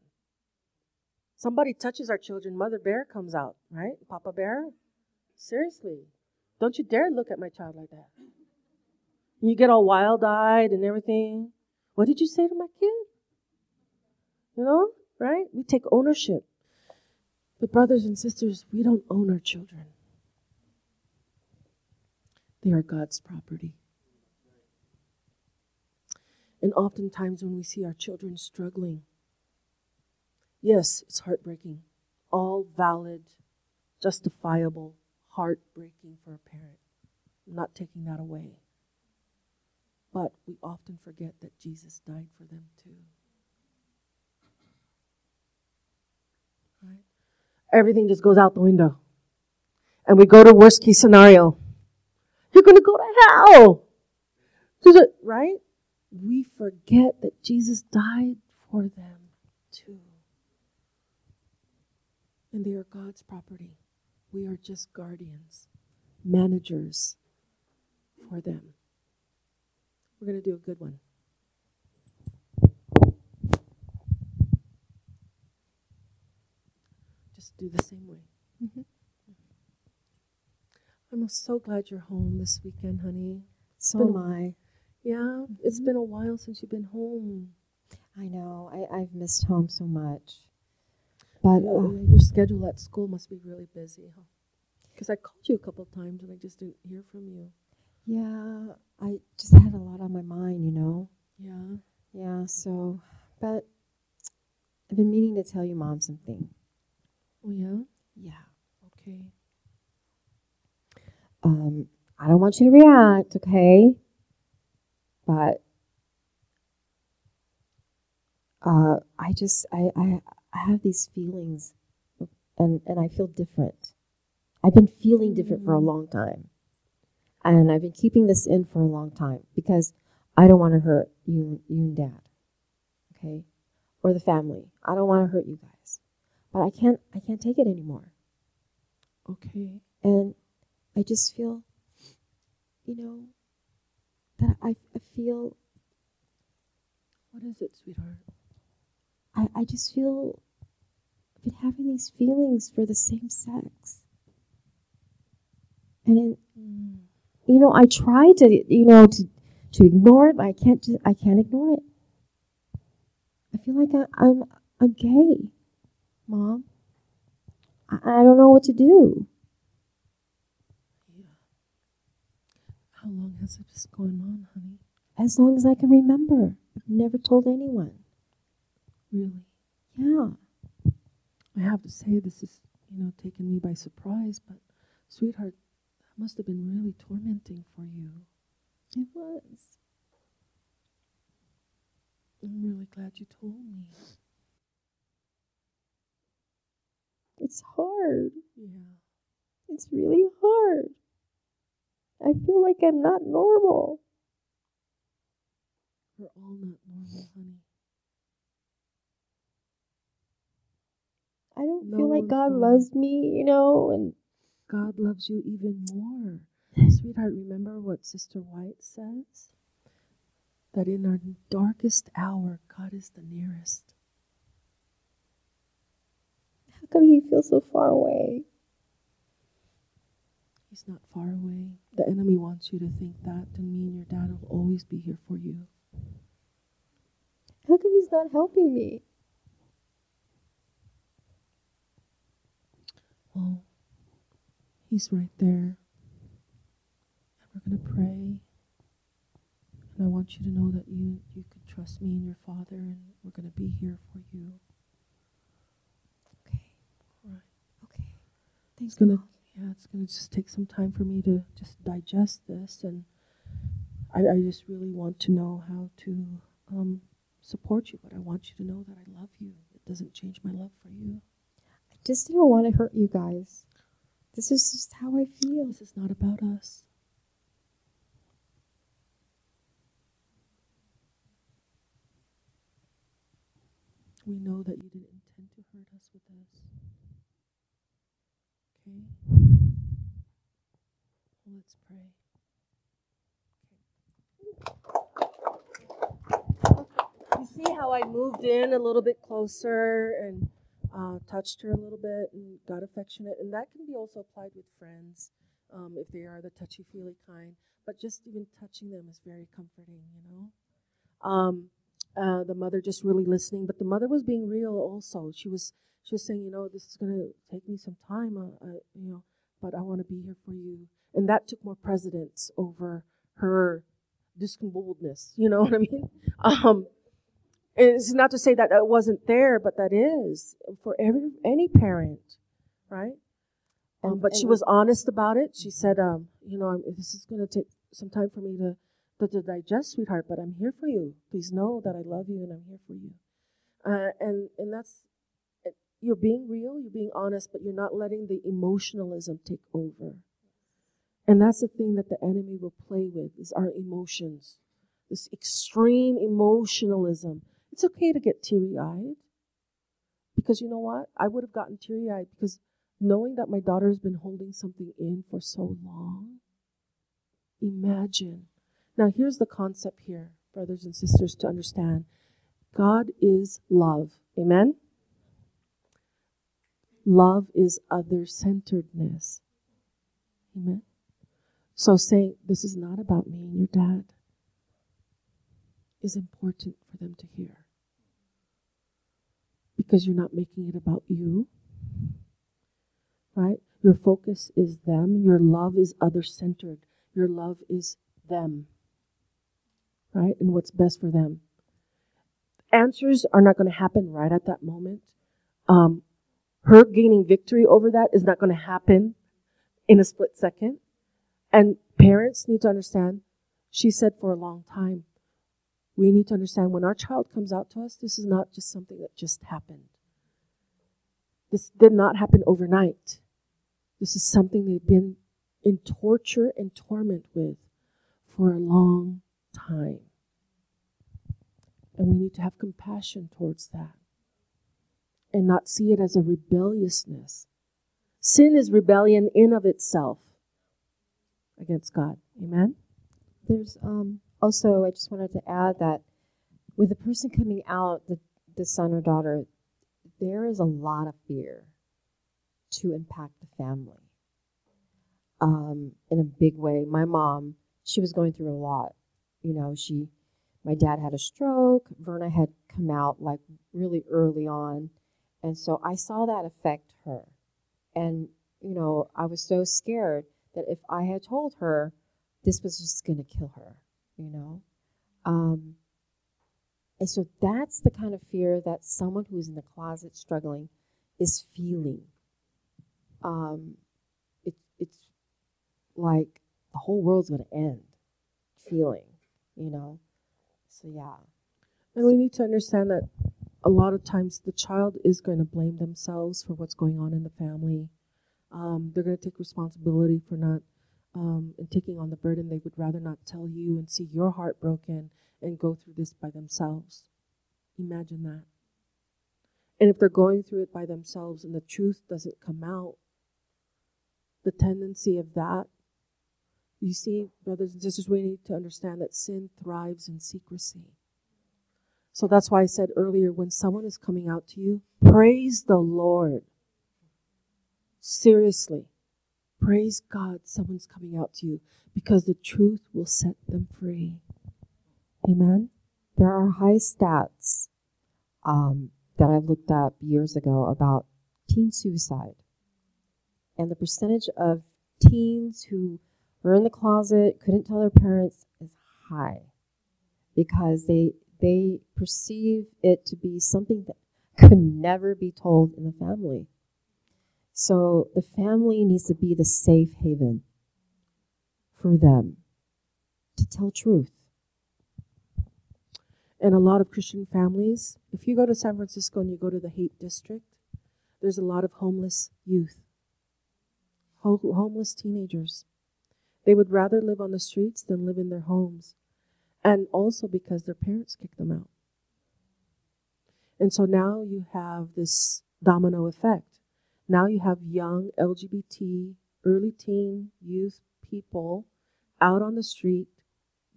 Somebody touches our children, Mother Bear comes out, right? Papa Bear? Seriously. Don't you dare look at my child like that. You get all wild eyed and everything. What did you say to my kid? You know, right? We take ownership. But, brothers and sisters, we don't own our children, they are God's property. And oftentimes, when we see our children struggling, yes, it's heartbreaking. All valid, justifiable, heartbreaking for a parent. I'm not taking that away. But we often forget that Jesus died for them too. Right? Everything just goes out the window. And we go to worst case scenario. You're going to go to hell. Right? We forget that Jesus died for them too. And they are God's property. We are just guardians, managers for them. We're going to do a good one. Just do the same way. Mm-hmm. I'm so glad you're home this weekend, honey. So am I. Yeah, mm-hmm. it's been a while since you've been home. I know. I, I've missed home so much. But uh, your schedule at school must be really busy, huh? Because I called you a couple of times and I just didn't hear from you. Yeah, I just had a lot on my mind, you know. Yeah. Yeah. So, but I've been meaning to tell you, mom, something. Oh yeah. Yeah. Okay. Um, I don't want you to react, okay? But uh, I just I, I I have these feelings, and and I feel different. I've been feeling different for a mm-hmm. long time, and I've been keeping this in for a long time because I don't want to hurt you, you and Dad, okay, or the family. I don't want to hurt you guys, but I can't. I can't take it anymore. Okay. And I just feel, you know, that I, I feel. What is it, sweetheart? I, I just feel I've been having these feelings for the same sex. And in, mm. you know, I try to, you know, to to ignore it, but I can't. Just, I can't ignore it. I feel like I, I'm I'm gay, mom. I, I don't know what to do. How long has it been going on, honey? As long as I can remember. I've never told anyone. Really? Yeah. I have to say, this is, you know, taken me by surprise, but sweetheart, that must have been really tormenting for you. It was. I'm really glad you told me. it's hard. Yeah. It's really hard. I feel like I'm not normal. We're all not normal, honey. I don't No feel like God loves me, you know, and God loves you even more. Sweetheart, remember what Sister White says? That in our darkest hour, God is the nearest. how come he feels so far away? He's not far away. The enemy wants you to think that, and me and your dad will always be here for you. How come he's not helping me? He's right there. And we're going to pray. And I want you to know that you, you can trust me and your Father, and we're going to be here for you. Okay. Right. Okay. Thanks, It's gonna, yeah, it's gonna just take some time for me to just digest this, and I, I just really want to know how to um, support you. But I want you to know that I love you. It doesn't change my love for you. Just didn't want to hurt you guys. This is just how I feel. This is not about us. We know that you didn't intend to hurt us with this. Okay? Let's pray. You see how I moved in a little bit closer and uh, touched her a little bit and got affectionate, and that can be also applied with friends um, if they are the touchy feely kind. But just even touching them is very comforting, you know. Um, uh, the mother just really listening, but the mother was being real also. She was she was saying, you know, this is gonna take me some time, uh, uh, you know, but I want to be here for you, and that took more precedence over her discombobulness. You know what I mean? Um, it's not to say that that wasn't there, but that is for every any parent, right? Um, And- but she was honest about it. She said, um, you know, I'm, this is going to take some time for me to, to to digest, sweetheart. But I'm here for you. Please know that I love you and I'm here for you. Uh, and and that's you're being real, you're being honest, but you're not letting the emotionalism take over. And that's the thing that the enemy will play with is our emotions. This extreme emotionalism. It's okay to get teary eyed. Because you know what? I would have gotten teary eyed because knowing that my daughter has been holding something in for so long. Imagine. Now, here's the concept here, brothers and sisters, to understand God is love. Amen? Love is other centeredness. Amen? So saying, this is not about me and your dad, is important for them to hear. Because you're not making it about you, right? Your focus is them. Your love is other centered. Your love is them, right? And what's best for them. Answers are not going to happen right at that moment. Um, her gaining victory over that is not going to happen in a split second. And parents need to understand, she said for a long time, we need to understand when our child comes out to us, this is not just something that just happened. This did not happen overnight. This is something they've been in torture and torment with for a long time. And we need to have compassion towards that and not see it as a rebelliousness. Sin is rebellion in of itself against God. Amen? There's um, also, I just wanted to add that with the person coming out, the, the son or daughter, there is a lot of fear to impact the family um, in a big way. My mom, she was going through a lot. You know, she, my dad had a stroke. Virna had come out like really early on. And so I saw that affect her. And, you know, I was so scared that if I had told her, this was just going to kill her, you know? Um, and so that's the kind of fear that someone who's in the closet struggling is feeling. Um, it, it's like the whole world's going to end feeling, you know? So, yeah. And we need to understand that a lot of times the child is going to blame themselves for what's going on in the family. Um, they're going to take responsibility for not um, and taking on the burden. They would rather not tell you and see your heart broken and go through this by themselves. Imagine that. And if they're going through it by themselves and the truth doesn't come out, the tendency of that, you see, brothers and sisters, we need to understand that sin thrives in secrecy. So that's why I said earlier when someone is coming out to you, praise the Lord. Seriously, praise God, someone's coming out to you because the truth will set them free. Amen. There are high stats um, that I looked up years ago about teen suicide. And the percentage of teens who were in the closet, couldn't tell their parents, is high because they they perceive it to be something that could never be told in the family. So the family needs to be the safe haven for them to tell truth. And a lot of Christian families, if you go to San Francisco and you go to the Haight District, there's a lot of homeless youth, ho- homeless teenagers. They would rather live on the streets than live in their homes. And also because their parents kicked them out. And so now you have this domino effect. Now you have young LGBT, early teen, youth people out on the street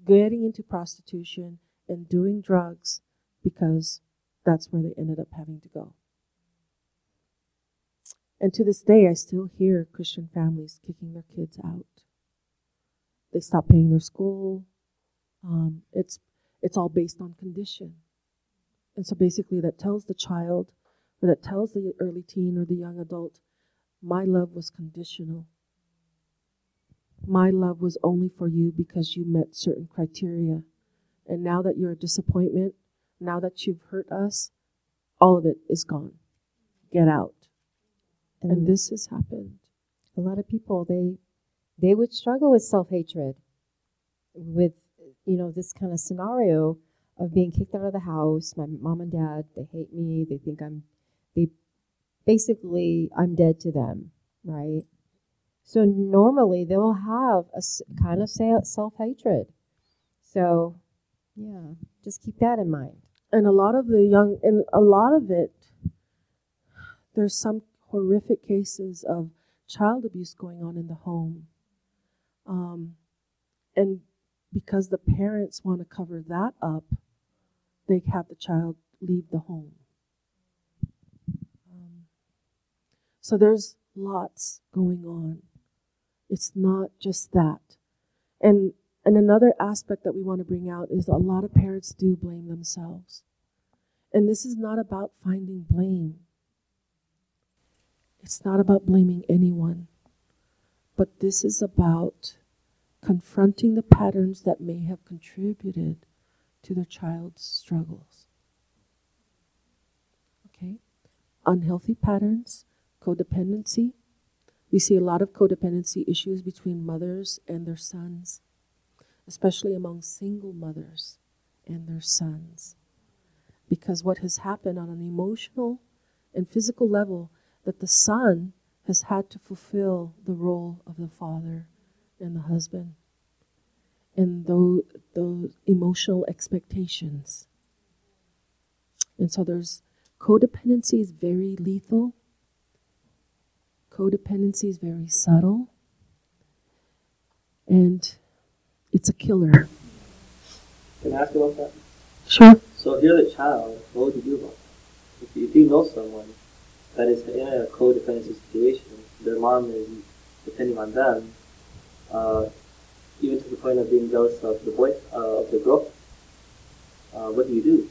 getting into prostitution and doing drugs because that's where they ended up having to go. And to this day, I still hear Christian families kicking their kids out. They stop paying their school. Um, it's it's all based on condition, and so basically that tells the child, that tells the early teen or the young adult, my love was conditional. My love was only for you because you met certain criteria. And now that you're a disappointment, now that you've hurt us, all of it is gone. Get out. And, and this has happened. A lot of people they they would struggle with self-hatred with you know this kind of scenario of being kicked out of the house. My mom and dad, they hate me. They think I'm basically I'm dead to them, right? So normally they will have a kind of self-hatred. So yeah, just keep that in mind. And a lot of the young, and a lot of it, there's some horrific cases of child abuse going on in the home. Um, and because the parents want to cover that up, they have the child leave the home. So there's lots going on. It's not just that. And and another aspect that we want to bring out is a lot of parents do blame themselves. And this is not about finding blame. It's not about blaming anyone. But this is about confronting the patterns that may have contributed to their child's struggles. Okay? Unhealthy patterns, codependency. We see a lot of codependency issues between mothers and their sons especially among single mothers and their sons. Because what has happened on an emotional and physical level, that the son has had to fulfill the role of the father and the husband and those, those emotional expectations. And so there's codependency is very lethal. Codependency is very subtle. And it's a killer. Can I ask about that? Sure. So if you're the child, what would you do about it? If you, if you know someone that is in a codependency situation, their mom is depending on them, uh, even to the point of being jealous of the boy, uh, of the girl, uh, what do you do?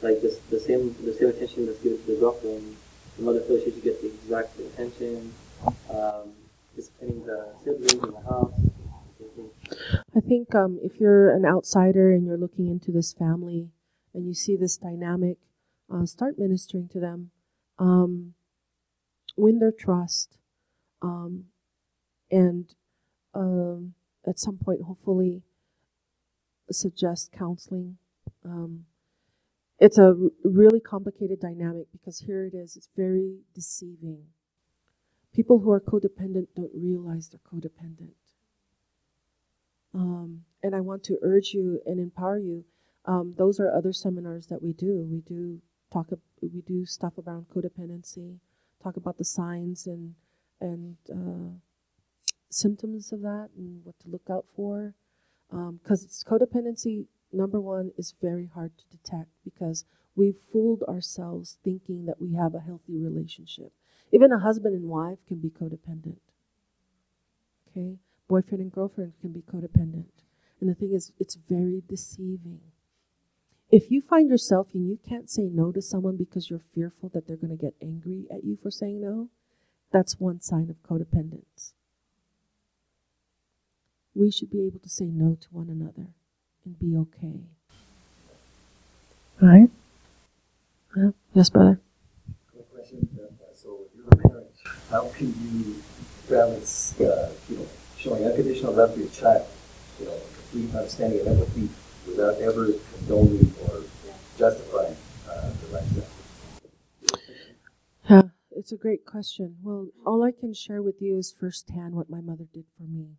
Like this, the same, the same attention that's given to the girlfriend, the mother feels she should get the exact attention, um, the siblings in the house. I think um, if you're an outsider and you're looking into this family and you see this dynamic, uh, start ministering to them, um, win their trust, um, and um, at some point, hopefully, suggest counseling. Um, it's a r- really complicated dynamic because here it is, it's very deceiving. People who are codependent don't realize they're codependent. Um, and I want to urge you and empower you. Um, those are other seminars that we do. We do talk. We do stuff around codependency. Talk about the signs and and uh, symptoms of that and what to look out for. Because um, it's codependency. Number one is very hard to detect because we've fooled ourselves thinking that we have a healthy relationship. Even a husband and wife can be codependent. Okay, boyfriend and girlfriend can be codependent. And the thing is, it's very deceiving. If you find yourself and you can't say no to someone because you're fearful that they're going to get angry at you for saying no, that's one sign of codependence. We should be able to say no to one another and be okay. Right? Yeah. Yes, brother. question. Uh, so, if you're a parent, how can you balance, uh, you know, showing unconditional love to your child, you know, complete understanding and empathy without ever condoning or justifying uh, the lifestyle? Yeah, it's a great question. Well, all I can share with you is firsthand what my mother did for me.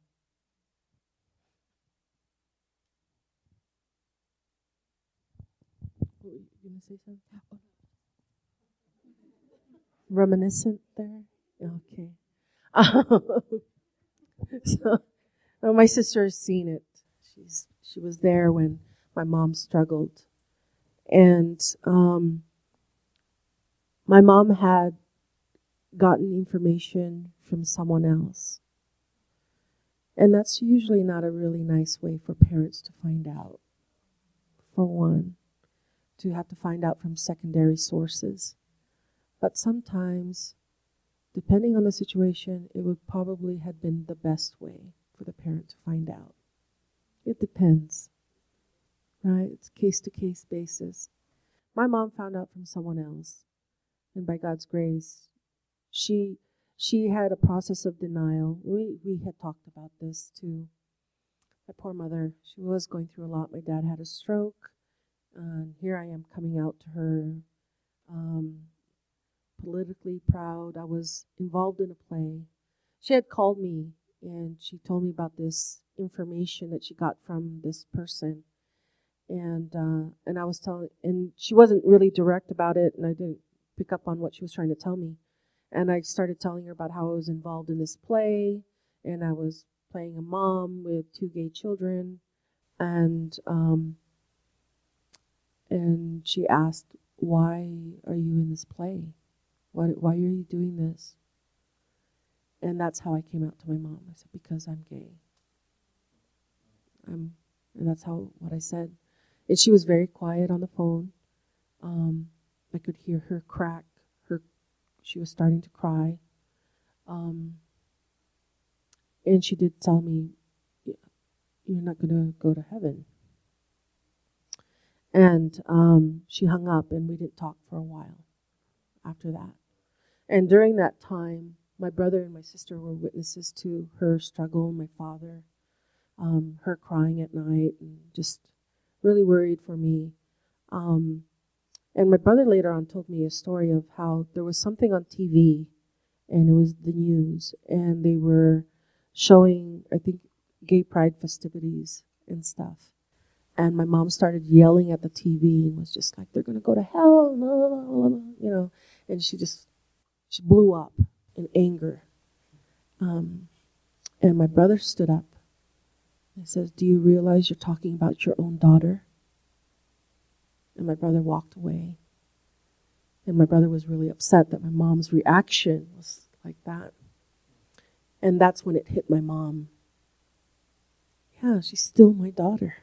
You gonna say something? Reminiscent there? Okay. so, my sister has seen it. She's she was there when my mom struggled, and um, my mom had gotten information from someone else, and that's usually not a really nice way for parents to find out. For one, to have to find out from secondary sources, but sometimes depending on the situation, it would probably have been the best way for the parent to find out. It depends, right? It's case to case basis. My mom found out from someone else, and by God's grace, she she had a process of denial. We we had talked about this too. My poor mother, she was going through a lot. My dad had a stroke, and here I am coming out to her. Um, politically proud. I was involved in a play. She had called me and she told me about this information that she got from this person. And uh, and I was telling, and she wasn't really direct about it, and I didn't pick up on what she was trying to tell me. And I started telling her about how I was involved in this play, and I was playing a mom with two gay children, and um, and she asked, "Why are you in this play?" Why, why are you doing this? And that's how I came out to my mom. I said, because I'm gay. I'm, and that's how what I said. And she was very quiet on the phone. Um, I could hear her crack. Her, she was starting to cry. Um, and she did tell me, "You're not going to go to heaven." And um, she hung up, and we didn't talk for a while after that. And during that time, my brother and my sister were witnesses to her struggle, my father, um, her crying at night, and just really worried for me. Um, and my brother later on told me a story of how there was something on TV, and it was the news, and they were showing, I think, gay pride festivities and stuff. And my mom started yelling at the TV and was just like, they're going to go to hell, you know. And she just she blew up in anger. Um, and my brother stood up and says, Do you realize you're talking about your own daughter? And my brother walked away. And my brother was really upset that my mom's reaction was like that. And that's when it hit my mom. Yeah, she's still my daughter.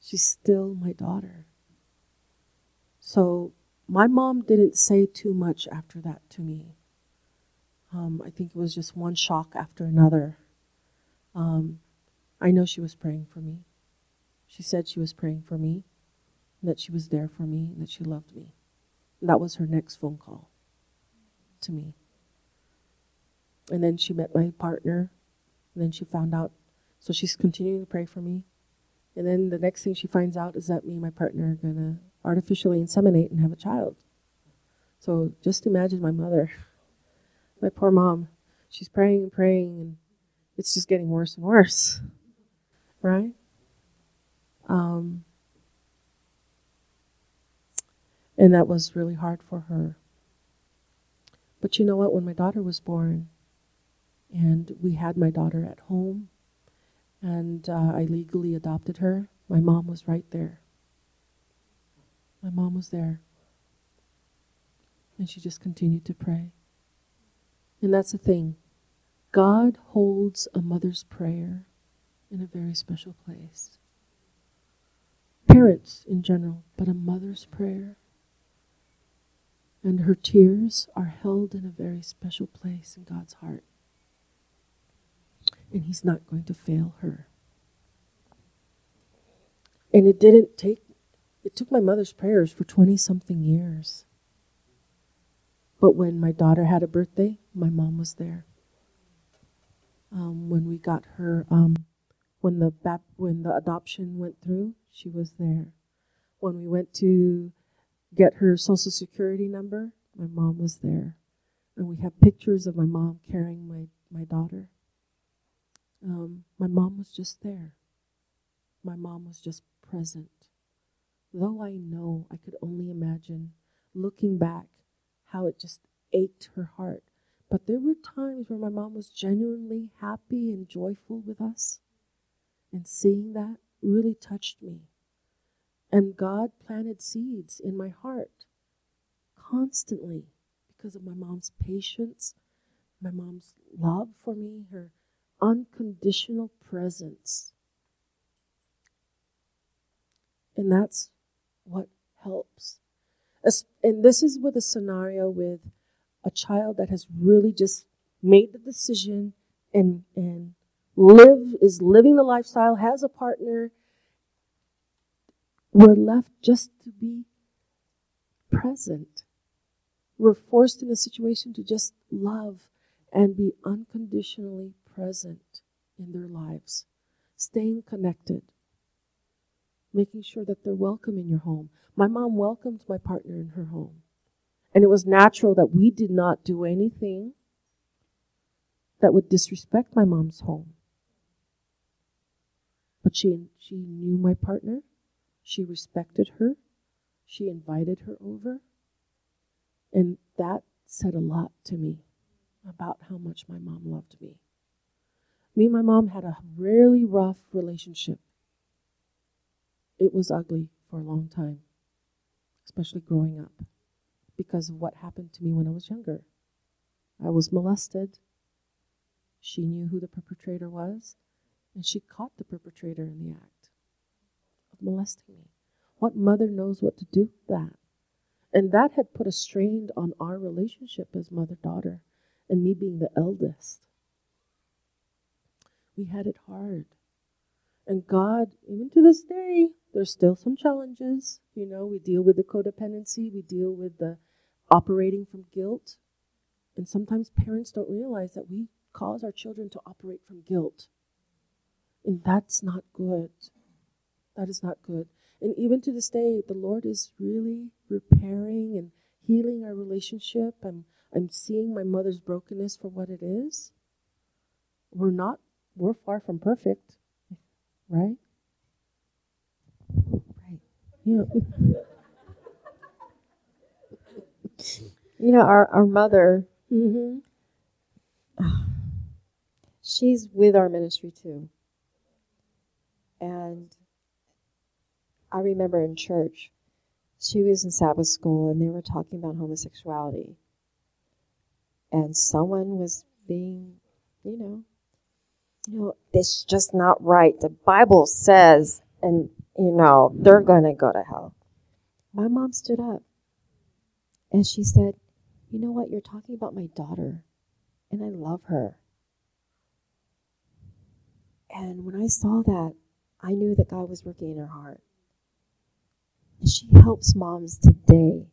She's still my daughter. So my mom didn't say too much after that to me. Um, I think it was just one shock after another. Um, I know she was praying for me. She said she was praying for me, that she was there for me, that she loved me. And that was her next phone call to me. And then she met my partner, and then she found out. So she's continuing to pray for me. And then the next thing she finds out is that me and my partner are going to artificially inseminate and have a child. So just imagine my mother, my poor mom. She's praying and praying, and it's just getting worse and worse, right? Um, and that was really hard for her. But you know what? When my daughter was born, and we had my daughter at home, and uh, I legally adopted her, my mom was right there. My mom was there. And she just continued to pray. And that's the thing God holds a mother's prayer in a very special place. Parents in general, but a mother's prayer. And her tears are held in a very special place in God's heart. And He's not going to fail her. And it didn't take, it took my mother's prayers for 20 something years. But when my daughter had a birthday, my mom was there. Um, when we got her, um, when the bap- when the adoption went through, she was there. When we went to get her social security number, my mom was there, and we have pictures of my mom carrying my my daughter. Um, my mom was just there. My mom was just present. Though I know I could only imagine looking back how it just ached her heart. But there were times where my mom was genuinely happy and joyful with us. And seeing that really touched me. And God planted seeds in my heart constantly because of my mom's patience, my mom's love for me, her unconditional presence. And that's what helps. And this is with a scenario with a child that has really just made the decision and and live is living the lifestyle has a partner. We're left just to be present. We're forced in a situation to just love and be unconditionally present in their lives staying connected making sure that they're welcome in your home my mom welcomed my partner in her home. And it was natural that we did not do anything that would disrespect my mom's home. But she, she knew my partner. She respected her. She invited her over. And that said a lot to me about how much my mom loved me. Me and my mom had a really rough relationship. It was ugly for a long time especially growing up, because of what happened to me when I was younger. I was molested. She knew who the perpetrator was, and she caught the perpetrator in the act of molesting me. What mother knows what to do with that? And that had put a strain on our relationship as mother daughter, and me being the eldest. We had it hard. And God, even to this day, there's still some challenges. You know, we deal with the codependency, we deal with the operating from guilt. And sometimes parents don't realize that we cause our children to operate from guilt. And that's not good. That is not good. And even to this day, the Lord is really repairing and healing our relationship. I'm, I'm seeing my mother's brokenness for what it is. We're not, we're far from perfect, right? Right. Yeah. you know, our, our mother, Mm-hmm. she's with our ministry too. And I remember in church, she was in Sabbath school and they were talking about homosexuality. And someone was being, you know, you know, it's just not right. The Bible says, and you know, they're going to go to hell. My mom stood up and she said, You know what? You're talking about my daughter, and I love her. And when I saw that, I knew that God was working in her heart. And she helps moms today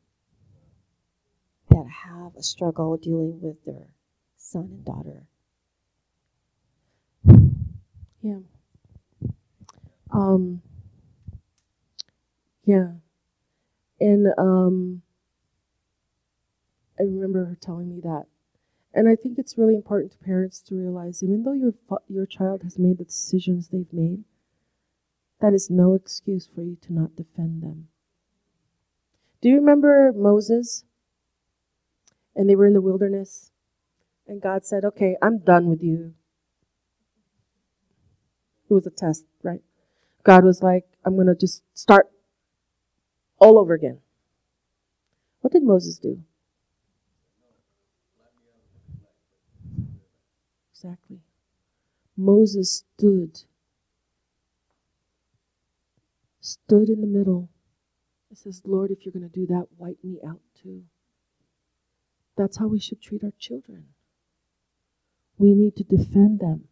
that have a struggle dealing with their son and daughter. Yeah. Um, yeah. And um, I remember her telling me that. And I think it's really important to parents to realize, even though your your child has made the decisions they've made, that is no excuse for you to not defend them. Do you remember Moses? And they were in the wilderness, and God said, "Okay, I'm done with you." It was a test, right? God was like, "I'm going to just start all over again." What did Moses do? Exactly. Moses stood, stood in the middle. It says, Lord, if you're going to do that, wipe me out too. That's how we should treat our children. We need to defend them.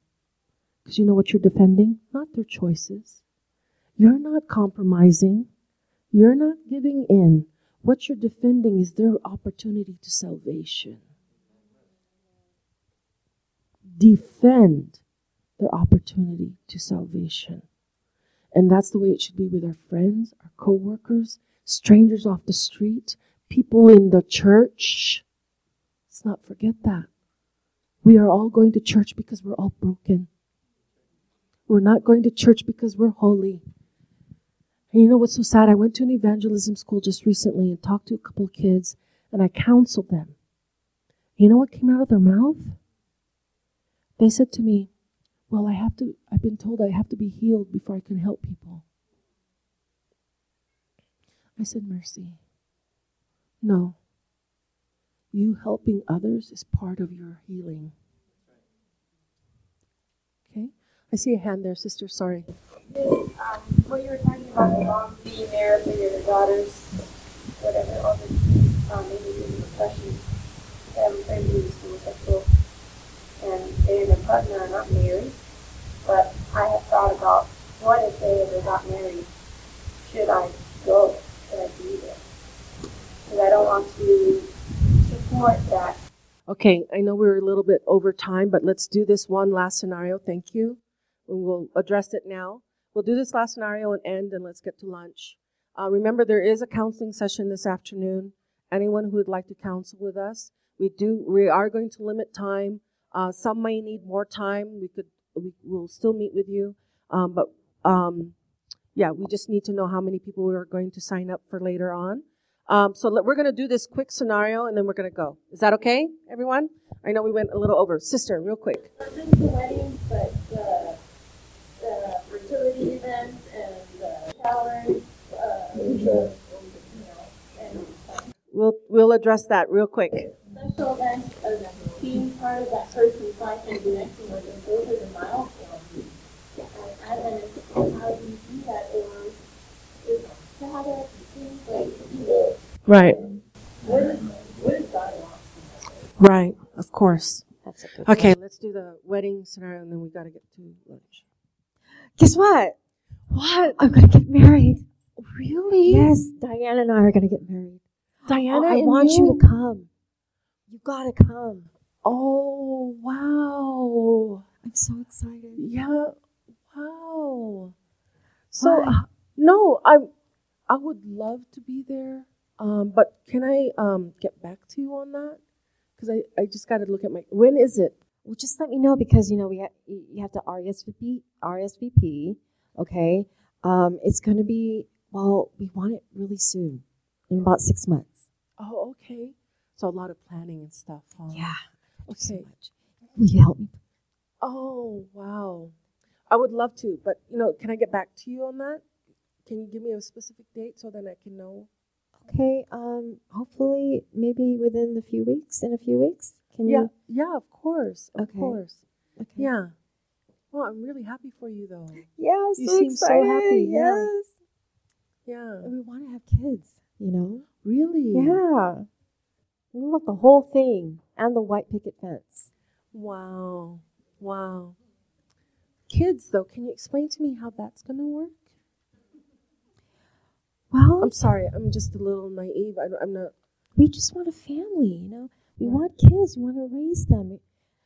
Because you know what you're defending? Not their choices. You're not compromising. You're not giving in. What you're defending is their opportunity to salvation defend their opportunity to salvation. And that's the way it should be with our friends, our co-workers, strangers off the street, people in the church. Let's not forget that. We are all going to church because we're all broken. We're not going to church because we're holy. And you know what's so sad? I went to an evangelism school just recently and talked to a couple of kids and I counseled them. You know what came out of their mouth? They said to me, Well, I have to, I've been told I have to be healed before I can help people. I said, Mercy. No. You helping others is part of your healing. Okay? I see a hand there, sister. Sorry. um, what you were talking about, the mom being there for your daughters, whatever, all the, um, maybe even depression, um, maybe even homosexual and they and their partner are not married. But I have thought about what if they ever got married? Should I go? Should I be there? Because I don't want to support that. Okay, I know we're a little bit over time, but let's do this one last scenario. Thank you. And we'll address it now. We'll do this last scenario and end, and let's get to lunch. Uh, remember, there is a counseling session this afternoon. Anyone who would like to counsel with us, we do. We are going to limit time. Uh, some may need more time. We could, we will still meet with you, um, but um, yeah, we just need to know how many people we are going to sign up for later on. Um, so let, we're going to do this quick scenario, and then we're going to go. Is that okay, everyone? I know we went a little over. Sister, real quick. Not just the weddings, but the, the fertility events and the showers. You know, and We'll we'll address that real quick. special events being part of that person's life and connecting with them. Those are the. And, and then how do you do that? Or is to have it seems like Right. what is what is God? Right. Of course. That's a good Okay, let's do the wedding scenario, and then we got to get to lunch. Guess what? What? I'm gonna get married. Really? Yes, Diane and I are gonna get married. Diana, I want you you to come. You gotta come. Oh wow! I'm so excited. Yeah. Wow. So uh, no, I I would love to be there. Um, but can I um get back to you on that? Because I I just got to look at my. When is it? Well, just let me know because you know we ha- you you have to RSVP RSVP. Okay, um, it's gonna be well. We want it really soon, in about six months. Oh, okay. So a lot of planning and stuff. Huh? Yeah. You so Okay. much. Will you help me? Oh wow. I would love to, but you know, can I get back to you on that? Can you give me a specific date so then I can know? Okay. Um. Hopefully, maybe within a few weeks. In a few weeks, can Yeah, you? yeah, Yeah. of course, of Okay. course. Okay. Yeah. Well, I'm really happy for you though. Yeah. I'm You so seem so happy. Yes. Yeah. And we want to have kids. You know. Really? Yeah. We want the whole thing and the white picket fence. Wow. Wow. Kids though, can you explain to me how that's going to work? Well, I'm sorry, I'm just a little naive. I, I'm not. we just want a family, you know. We Yeah. want kids. We want to raise them.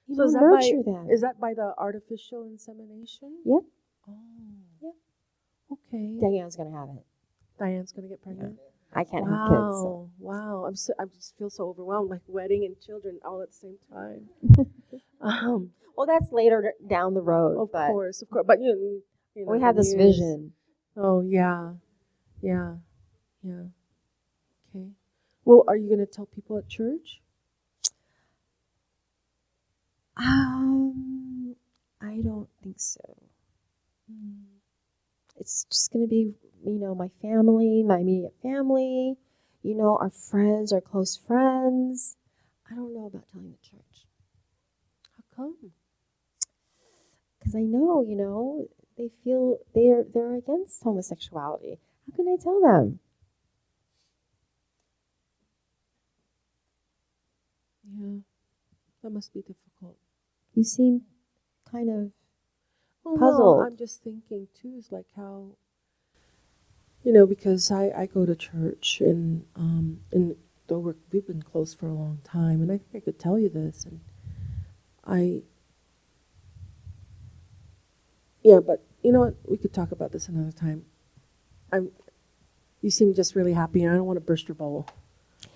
You So know, is that nurture by them. is that by the artificial insemination? Yep. Oh. Yep. Okay. Diane's gonna have it. Diane's gonna get pregnant. I can't wow, have kids. So. wow! I'm so I just feel so overwhelmed, like wedding and children all at the same time. um, Well, that's later down the road. of but course, of course, but you, you know, we have this news- vision. Oh yeah, yeah, yeah. Okay. Well, are you going to tell people at church? Um, I don't think so. It's just going to be, you know, my family, my immediate family, you know, our friends, our close friends. I don't know about telling the church How come? because I know, you know, they feel they're they're against homosexuality. How can I tell them? Yeah, that must be difficult. You seem kind of Well, Puzzled. No, I'm just thinking too. Is like how, you know, because I I go to church and um and though we're, we've been close for a long time, and I think I could tell you this, and I. Yeah, but you know what? We could talk about this another time. I'm. You seem just really happy, and I don't want to burst your bubble.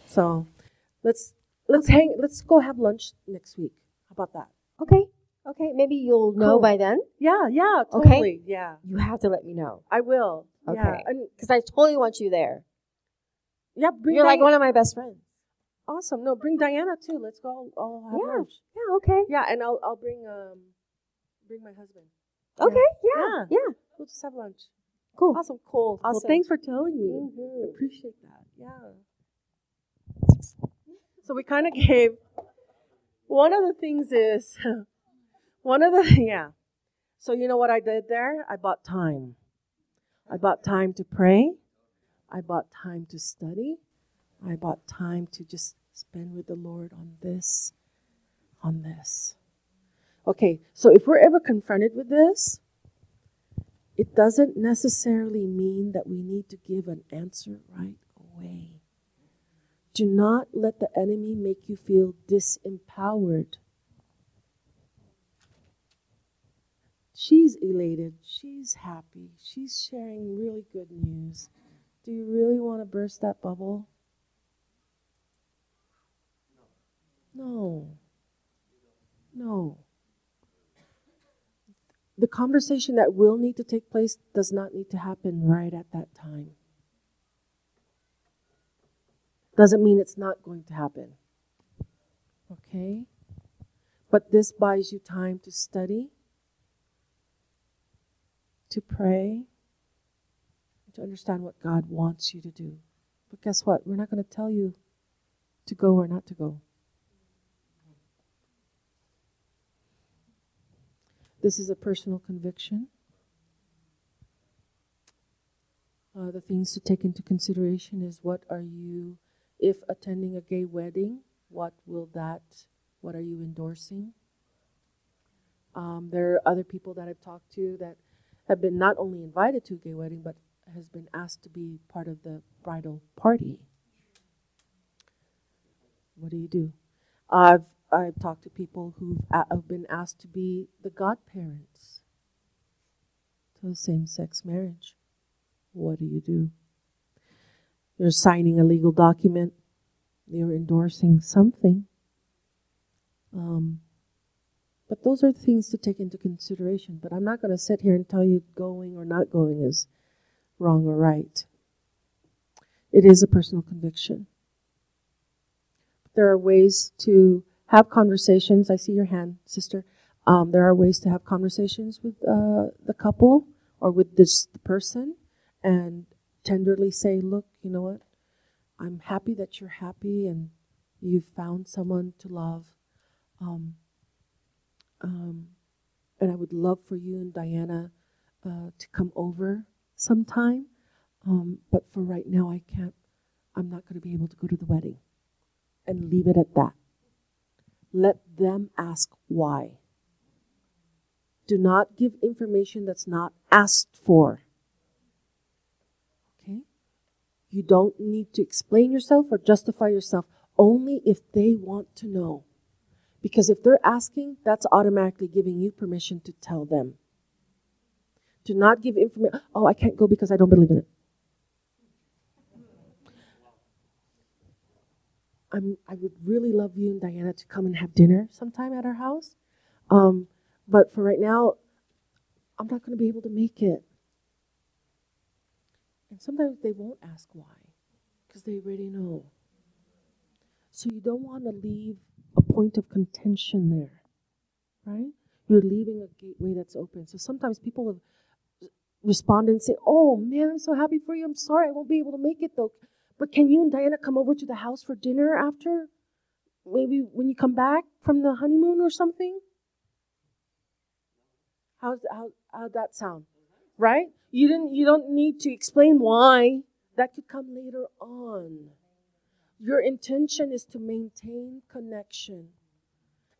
So, let's let's hang. Let's go have lunch next week. How about that? okay. Okay, maybe you'll know Cool. by then. Yeah, yeah, Okay. Yeah, You have to let me know I will. Yeah, Okay. because I totally want you there. yeah, bring You're like one of my best friends. awesome. No, bring Diana too. Let's go. have Yeah. lunch. Yeah. Okay. Yeah, and I'll I'll bring um bring my husband. Okay. Yeah. Yeah. Yeah. We'll just have lunch. Cool. Awesome. Cool. Awesome. Thanks for telling me. Mhm. Appreciate that. Yeah. So we kind of gave. One of the things is, one of the yeah. So you know what I did there? I bought time. I bought time to pray. I bought time to study. I bought time to just spend with the Lord on this, on this. Okay, so if we're ever confronted with this, it doesn't necessarily mean that we need to give an answer right away. Do not let the enemy make you feel disempowered. She's elated. She's happy. She's sharing really good news. Do you really want to burst that bubble? No. No. The conversation that will need to take place does not need to happen right at that time. Doesn't mean it's not going to happen. Okay? But this buys you time to study, to pray, to understand what God wants you to do. But guess what? We're not going to tell you to go or not to go. This is a personal conviction. Uh, the things to take into consideration is what are you, if attending a gay wedding, what will that, what are you endorsing? Um, there are other people that I've talked to that have been not only invited to a gay wedding, but has been asked to be part of the bridal party. What do you do? I've I've talked to people who've a- have been asked to be the godparents to a same-sex marriage. What do you do? You're signing a legal document. You're endorsing something. Um, but those are things to take into consideration. But I'm not going to sit here and tell you going or not going is wrong or right. It is a personal conviction. There are ways to have conversations. I see your hand, sister. Um, there are ways to have conversations with uh, the couple or with this person and tenderly say, look, you know what? I'm happy that you're happy and you've found someone to love. Um, um, and I would love for you and Diana uh, to come over sometime. Um, but for right now, I can't. I'm not going to be able to go to the wedding. And leave it at that. Let them ask why. Do not give information that's not asked for. Okay? You don't need to explain yourself or justify yourself only if they want to know. Because if they're asking, that's automatically giving you permission to tell them. Do not give information, oh, I can't go because I don't believe in it. I'm, I would really love you and Diana to come and have dinner sometime at our house. Um, but for right now, I'm not going to be able to make it. And sometimes they won't ask why because they already know. So you don't want to leave a point of contention there, right? You're leaving a gateway that's open. So sometimes people have responded and say, Oh man, I'm so happy for you. I'm sorry I won't be able to make it though. But can you and Diana come over to the house for dinner after? Maybe when you come back from the honeymoon or something? How's how how'd that sound? Right? You didn't you don't need to explain why. That could come later on. Your intention is to maintain connection.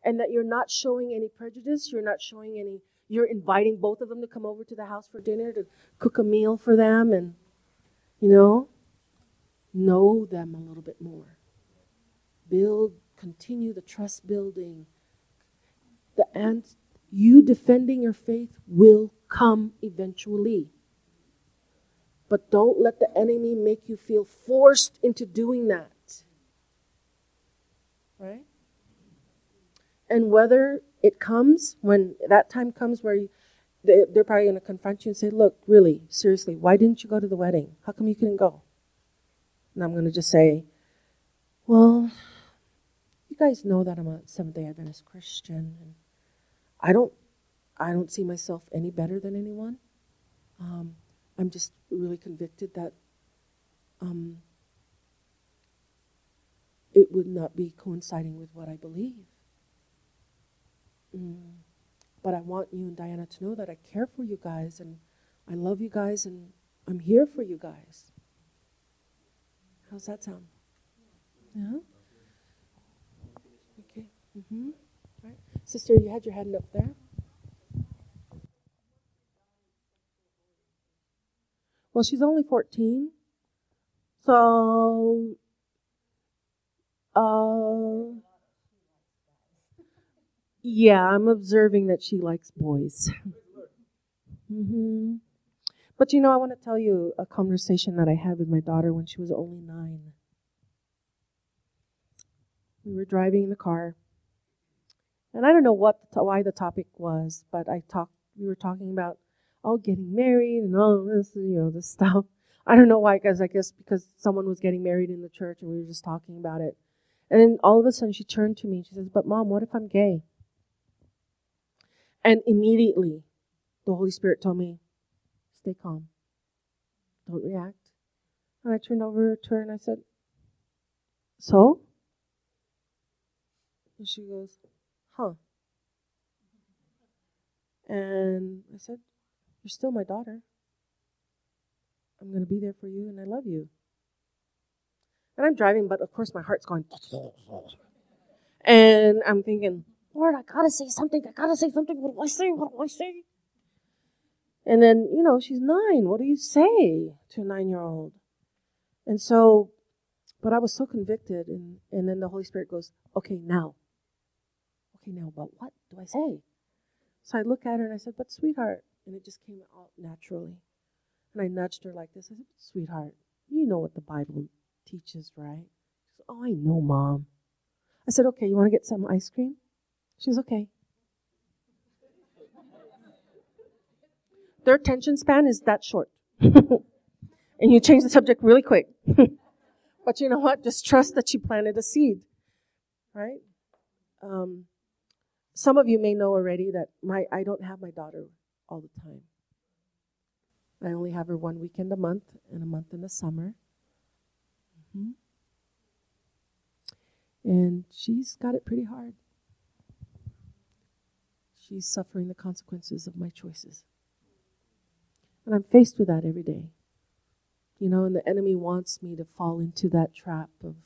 And that you're not showing any prejudice, you're not showing any you're inviting both of them to come over to the house for dinner to cook a meal for them and you know know them a little bit more. Build, continue the trust building. The and you defending your faith will come eventually. But don't let the enemy make you feel forced into doing that. Right? And whether it comes, when that time comes where you, they, they're probably going to confront you and say, Look, really, seriously, why didn't you go to the wedding? How come you couldn't go? And I'm going to just say, Well, you guys know that I'm a Seventh day Adventist Christian. And I don't, I don't see myself any better than anyone. Um, I'm just really convicted that um, it would not be coinciding with what I believe. Mm. But I want you and Diana to know that I care for you guys and I love you guys and I'm here for you guys. How's that sound? Yeah? Okay. Mm-hmm. Right. Sister, you had your hand up there. Well, she's only 14. So, uh, yeah, I'm observing that she likes boys. hmm But you know, I want to tell you a conversation that I had with my daughter when she was only nine. We were driving in the car, and I don't know what why the topic was, but I talked. We were talking about oh, getting married and all this, you know, this stuff. I don't know why, because I guess because someone was getting married in the church and we were just talking about it. And then all of a sudden she turned to me and she says, But mom, what if I'm gay? And immediately the Holy Spirit told me, Stay calm. Don't react. And I turned over to her and I said, So? And she goes, Huh. And I said, you're still my daughter. I'm going to be there for you and I love you. And I'm driving, but of course my heart's going. And I'm thinking, Lord, I gotta say something. I gotta say something. What do I say? What do I say? And then, you know, she's nine. What do you say to a nine year old? And so, but I was so convicted. And, and then the Holy Spirit goes, okay, now. Okay, now, but what do I say? So I look at her and I said, but sweetheart, and it just came out naturally. And I nudged her like this. I said, Sweetheart, you know what the Bible teaches, right? She said, Oh, I know, Mom. I said, Okay, you want to get some ice cream? She was okay. Their attention span is that short. and you change the subject really quick. but you know what? Just trust that you planted a seed, right? Um, some of you may know already that my I don't have my daughter all the time. I only have her one weekend a month and a month in the summer. Mm-hmm. And she's got it pretty hard. She's suffering the consequences of my choices. And I'm faced with that every day. You know, and the enemy wants me to fall into that trap of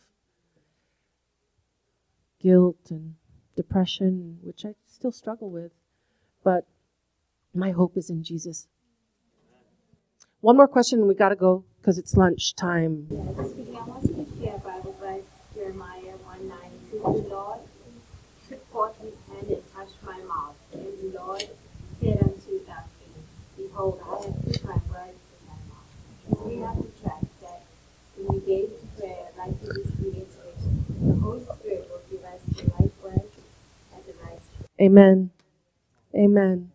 guilt and depression, which I still struggle with. But my hope is in Jesus. One more question, and we got to go because it's lunchtime. Yeah, speaking, I want you to share Bible verse Jeremiah 1 9. The Lord caught touched my mouth. And the Lord said unto Behold, I have put my words in mouth. We have to trust that when we gave to prayer, like it is the Holy Spirit will give us the right words the right time. Amen. Amen.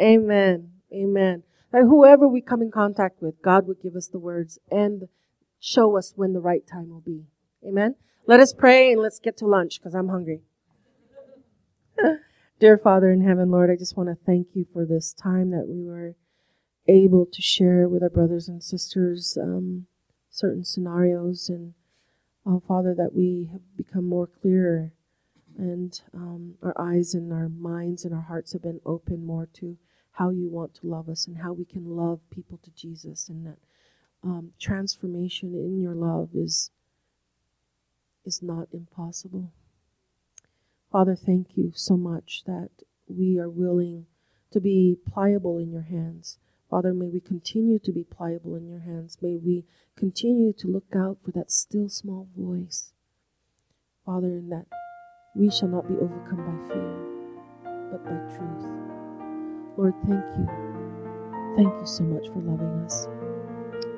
Amen. Amen. That whoever we come in contact with, God would give us the words and show us when the right time will be. Amen. Let us pray and let's get to lunch because I'm hungry. Dear Father in heaven, Lord, I just want to thank you for this time that we were able to share with our brothers and sisters um, certain scenarios and uh, Father, that we have become more clearer and um, our eyes and our minds and our hearts have been open more to how you want to love us and how we can love people to Jesus, and that um, transformation in your love is is not impossible. Father, thank you so much that we are willing to be pliable in your hands. Father, may we continue to be pliable in your hands. May we continue to look out for that still small voice. Father, in that we shall not be overcome by fear, but by truth. Lord, thank you. Thank you so much for loving us.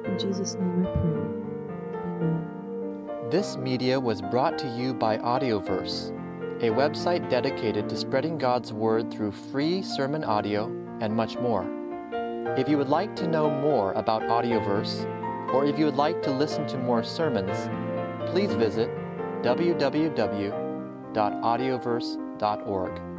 In Jesus' name I pray. Amen. This media was brought to you by Audioverse, a website dedicated to spreading God's Word through free sermon audio and much more. If you would like to know more about Audioverse, or if you would like to listen to more sermons, please visit www.audioverse.org.